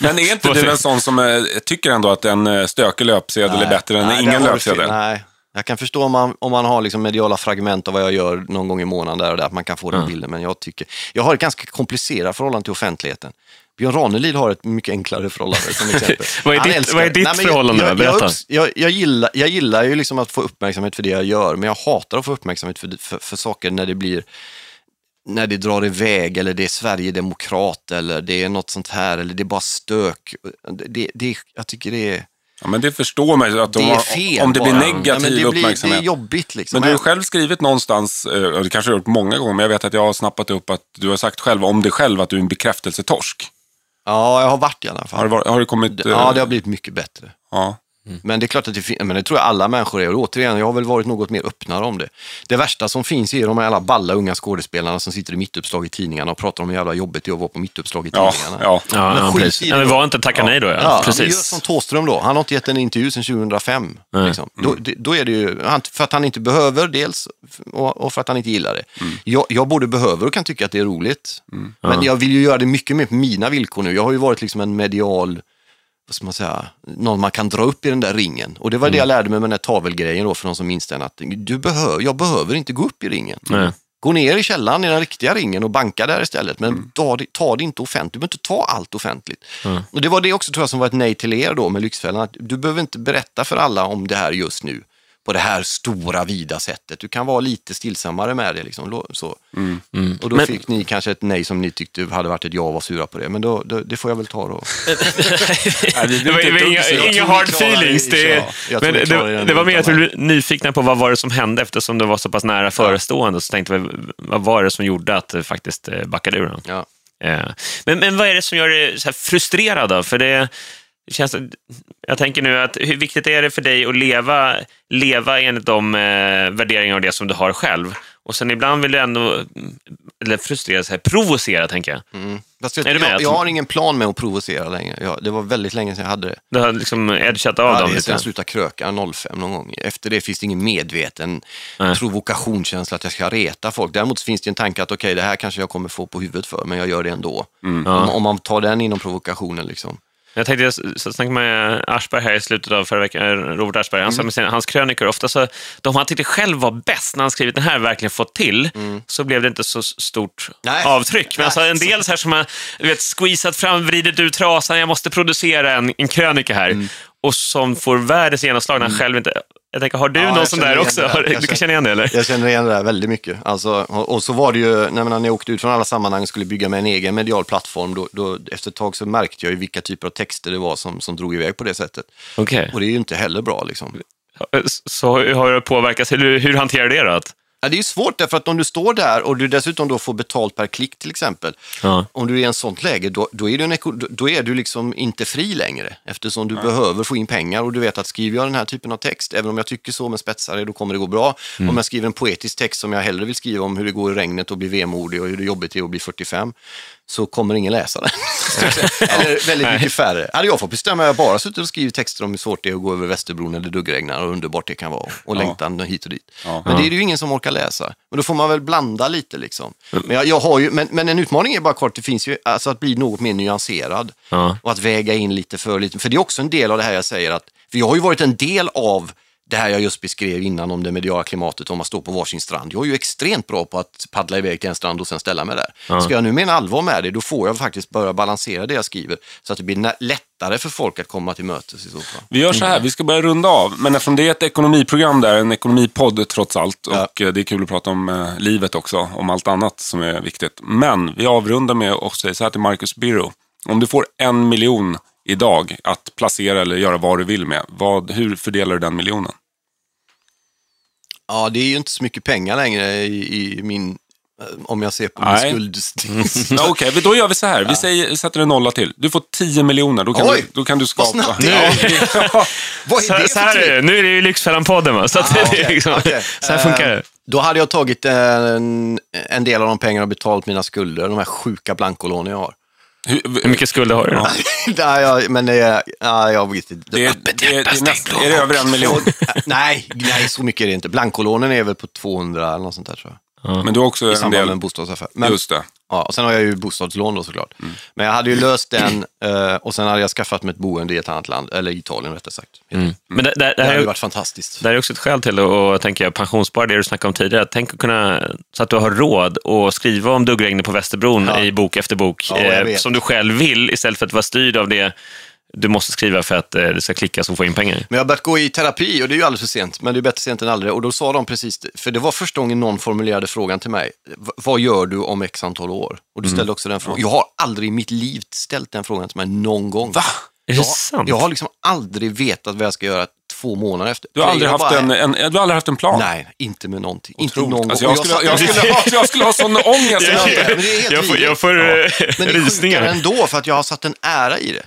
Men är inte du en sån som eh, tycker ändå att en stökig löpsedel är bättre än Nej, ingen löpsedel? Nej, jag kan förstå om man, om man har liksom mediala fragment av vad jag gör någon gång i månaden där och där, att man kan få den bilden. Men jag tycker, jag har ett ganska komplicerat förhållande till offentligheten. Björn Ranelid har ett mycket enklare förhållande som exempel. Vad är ditt- älskar- vad är ditt Nej, förhållande? Jag, jag, jag, jag, jag, gillar, jag gillar ju liksom att få uppmärksamhet för det jag gör, men jag hatar att få uppmärksamhet för, för, för saker när det blir när det drar iväg eller det är Sverigedemokrat eller det är något sånt här eller det är bara stök. Det, det, jag tycker det är, Ja, men det förstår man ju att de det fel om det blir negativ Ja, det blir, uppmärksamhet. Det är jobbigt liksom. Men du har själv skrivit någonstans, eh, och det kanske du har gjort många gånger, men jag vet att jag har snappat upp att du har sagt själv om dig själv att du är en bekräftelsetorsk. Ja, jag har varit i alla fall. Har det, har det kommit... eh, Ja, det har blivit mycket bättre. ja. Men det är klart att det, men det tror jag alla människor är. Och återigen, jag har väl varit något mer öppnare om det. Det värsta som finns är de här alla balla unga skådespelarna som sitter i mittuppslag i tidningarna och pratar om hur jävla jobbigt det är att vara på mittuppslag i Ja, tidningarna. ja. Ja, Men ja, skit precis. i Ja, det men var inte tacka nej då. Ja, Ja, men precis. gör som Thåström då. Han har inte gett en intervju sedan 2005. Liksom. Då, det- då är det ju för att han inte behöver dels och, för att han inte gillar det. Jag, jag både behöver och kan tycka att det är roligt. Men jag vill ju göra det mycket mer på mina villkor nu. Jag har ju varit liksom en medial, vad ska man säga, någon man kan dra upp i den där ringen. Och det var det jag lärde mig med den där tavelgrejen då, för de som minns den. Att du behöver, jag behöver inte gå upp i ringen. Nej. Gå ner i källaren i den riktiga ringen och banka där istället. Men ta, det- ta det inte offentligt. Du behöver inte ta allt offentligt. Och Det var det också tror jag som var ett nej till er då med Lyxfällan. Att du behöver inte berätta för alla om det här just nu på det här stora vida sättet. Du kan vara lite stillsammare med det. Liksom. Så. Och då Men- fick ni kanske ett nej som ni tyckte hade varit ett ja och var sura på det. Men då, då, det får jag väl ta då. Nej, det- var, inga, hard feelings. Det, ja. Men det, den det var mer att vi blev nyfikna på vad var det som hände eftersom det var så pass nära förestående. Så tänkte vi, vad var det som gjorde att det faktiskt eh, backade ur? Då? Ja. Eh, Men, men vad är det som gör dig frustrerad då? För det känns, jag tänker nu att hur viktigt är det för dig att leva, leva enligt de eh, värderingar och det som du har själv? Och sen ibland vill du ändå, eller frustrera sig, provocera tänker jag. Fast jag, Är du med? jag, jag har ingen plan med att provocera längre. Jag, det var väldigt länge sedan jag hade det. Du har liksom edgat av Ja, dem lite. jag slutade kröka 05 någon gång. Efter det finns det ingen medveten Nej. provokationskänsla att jag ska reta folk. Däremot finns det en tanke att okej, det här kanske jag kommer få på huvudet för, men jag gör det ändå. Mm. Om, om man tar den inom provokationen liksom. Jag tänkte, jag snackade med Aschberg här i slutet av förra veckan, eh, Robert Aschberg, han sa med sina, hans krönikor, ofta så, de han tyckte själv var bäst när han skrivit den här, verkligen fått till, så blev det inte så stort Nej. avtryck. Men alltså, en del så här som har du vet, squeezat fram, vridit ut trasan, jag måste producera en, en krönika här, Mm. och som får världens genomslag när han själv inte... Jag tänker, har du Ja, någon sån där också? det du kan känner- känna igen det, eller? Jag känner igen det där väldigt mycket. Alltså, och, så var det ju, när, jag åkte ut från alla sammanhang och skulle bygga mig en egen medial plattform, då, då, efter ett tag så märkte jag ju vilka typer av texter det var som, som drog iväg på det sättet. Okej. Och det är ju inte heller bra liksom. Så hur har det påverkats? Hur, hur hanterar du det då? Ja, det är ju svårt därför att om du står där och du dessutom då får betalt per klick till exempel. Ja. Om du är i en sånt läge, då, då, är du en, då- är du liksom inte fri längre. Eftersom du behöver få in pengar och du vet att skriver jag den här typen av text, även om jag tycker så med spetsare, då kommer det gå bra. Om jag skriver en poetisk text som jag hellre vill skriva om hur det går i regnet och bli vemodig och hur det jobbigt är att bli 45, så kommer ingen läsa den. Eller väldigt mycket färre. Hade jag fått bestämma, jag bara suttit och skrivit texter om hur svårt det är att gå över Västerbron eller duggregnar och underbart det kan vara och längtan hit och dit. Men det är det ju ingen som orkar läsa. Men då får man väl blanda lite liksom. Men, jag, jag har ju, men, men en utmaning är bara kort, det finns ju alltså att bli något mer nyanserad. Och att väga in lite för lite. För det är också en del av det här jag säger att, för jag har ju varit en del av det här jag just beskrev innan om det mediala klimatet, om man står på varsin strand. Jag är ju extremt bra på att paddla iväg till en strand och sen ställa mig där. Ska jag nu mena allvar med det, då får jag faktiskt börja balansera det jag skriver så att det blir lättare för folk att komma till mötes i så fall. Vi gör så här, vi ska börja runda av. Men eftersom det är ett ekonomiprogram där, en ekonomipodd trots allt. Ja. Och eh, det är kul att prata om eh, livet också, om allt annat som är viktigt. Men vi avrundar med att säga så här till Marcus Birro. Om du får en miljon idag att placera eller göra vad du vill med, vad, hur fördelar du den miljonen? Ja, det är ju inte så mycket pengar längre i, i min, eh, om jag ser på min Nej. skuld. Ja, Okej, då gör vi så här. Vi säger, sätter en nolla till. Du får 10 miljoner. Då kan, Oj, du, då kan du skapa... vad snabbt det Ja, Vad är Så, det så för här är trick? det, nu är det ju Lyxfällan-podden va? Så, är okej, liksom, okej. så här funkar det. Då hade jag tagit en, en del av de pengarna och betalt mina skulder, de här sjuka blankolånen jag har. Hur, Hur mycket skulder har du? Ja. Nej, men det är, ja, jag vet inte. det, är, det, är, det är, näst, är det över en miljon? nej, nej, så mycket är det inte. Blankolånen är väl på 200 eller något sånt där tror jag. Men du har också I en samband med del... en bostadsaffär. Men, Just det. Ja, och sen har jag ju bostadslån då såklart. Mm. Men jag hade ju löst den eh, och sen hade jag skaffat mig ett boende i ett annat land, eller Italien rättare sagt. Men det, det, det, Det hade ju varit fantastiskt. det här är också ett skäl till att tänka pensionsspara, det du snackade om tidigare. Tänk att kunna, så att du har råd att skriva om duggregnet på Västerbron Ja. i bok efter bok, Ja, eh, som du själv vill, istället för att vara styrd av det du måste skriva för att eh, det ska klickas och få in pengar. Men jag har börjat gå i terapi och det är ju alldeles för sent, men det är bättre sent än aldrig. Och då sa de precis, för det var första gången någon formulerade frågan till mig, "V- vad gör du om x antal år? Och Mm. du ställde också den frågan. Jag har aldrig i mitt liv ställt den frågan till mig någon gång. Va? Är det Jag, sant? jag har liksom aldrig vetat vad jag ska göra två månader efter. Du har, aldrig Jag haft bara- en, en, du har aldrig haft en plan? Nej, inte med någonting. Inte Otroligt. någon gång. Alltså, Och jag, skulle, jag, skulle ha, jag skulle ha sån ångest. Ja, Jag, ja, men det är helt jag får, jag får Ja. eh, Men det är sjukare rysningar. ändå för att jag har satt en ära i det.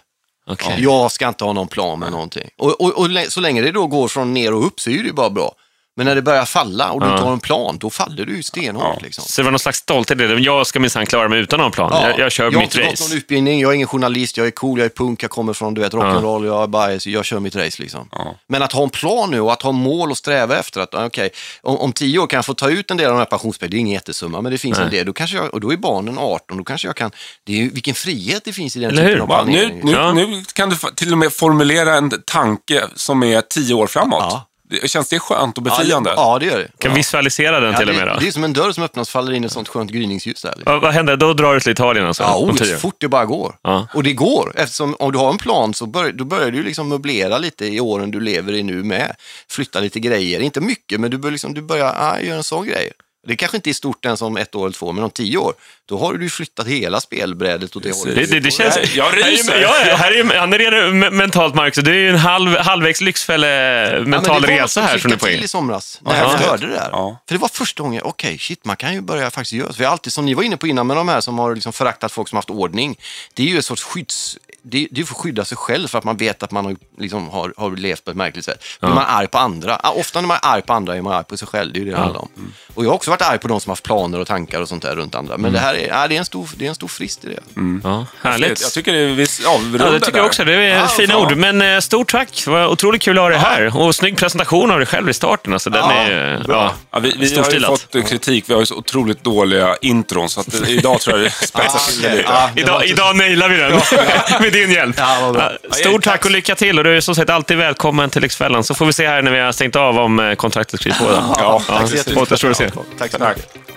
Okay. Jag ska inte ha någon plan med någonting. Och, och, och så länge det då går från ner och upp så är det ju bara bra. Men när det börjar falla och du Ja. inte har en plan, då faller du stenhårt. Ja. Liksom. Så det var någon slags stolthet i det. Jag ska minsann klara mig utan någon plan. Jag, jag kör jag har mitt inte gått race. någon utbildning, jag är ingen journalist, jag är cool, jag är punk, jag kommer från du vet, rock'n'roll, jag är bias, jag kör mitt race liksom. Ja. Men att ha en plan nu och att ha mål och sträva efter att, okej, om, om tio år kan jag få ta ut en del av de här pensionspengarna, det är ingen jättesumma, men det finns Nej. en del, då kanske jag, och då är barnen 18, då kanske jag kan, det är ju vilken frihet det finns i den Eller typen hur? av nu, planering. nu, Ja. nu kan du till och med formulera en tanke som är tio år framåt. Ja. Det- Känns det skönt och ja, befriande? det, ja, det gör det. Kan ja. visualisera den Ja, till och med det, då. det är som en dörr som öppnas och faller in ett sånt skönt gryningsljus där. Liksom. Vad, vad händer? Då drar du till Italien alltså? Ja, om oh, så fort det bara går. Ja. Och det går, eftersom om du har en plan så bör, då börjar du liksom möblera lite i åren du lever i nu med. Flytta lite grejer, inte mycket, men du, bör liksom, du börjar ah, göra en sån grej. Det kanske inte är stort än som ett år eller två, men om tio år, då har du flyttat hela spelbrädet åt det hållet. Det, det, det känns... Jag ryser. Ja, ja, här är, han är redan me- mentalt, Marcus. Det är ju en halv, halvvägs Lyxfälle mental resa här som du är på till in. i somras, när Ja, jag hörde det där. Ja. För det var första gången, okej, shit, man kan ju börja faktiskt göra så. För jag har alltid, som ni var inne på innan med de här som har liksom föraktat folk som haft ordning, det är ju ett sorts skydds... Det det är för att skydda sig själv för att man vet att man har, liksom, har, har levt på ett märkligt sätt. Då är man arg på andra. Ah, Ofta när man är arg på andra är man arg på sig själv, det är ju det det handlar om. Och jag har också varit arg på de som har haft planer och tankar och sånt där runt andra. Men det här är, ah, det är, en, stor, det är en stor frist i det. Ja, härligt. Jag tycker det är, vi avrundar Ja, det tycker jag också. Det är Ja, fina ord. Men eh, stort tack. Det var otroligt kul att ha dig här. Och snygg presentation av dig själv i starten. Alltså, den Ja, är ja, Ja, vi vi har ju fått eh, kritik, vi har ju så otroligt dåliga intron, så att, eh, idag tror jag det spetsar till okej. lite. Ja, Idag, idag nailar vi den med din hjälp. Ja. Ja, Stort tack och lycka till. Och du är som sagt alltid välkommen till Lyxfällan. Så får vi se här när vi har stängt av om eh, kontraktet skrivs på. Då. Ja, tack så jättemycket. återstår att se. Tack så mycket.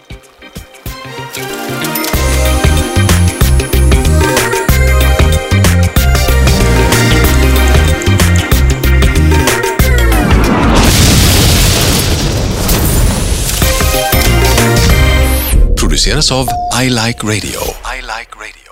produceras av I Like Radio.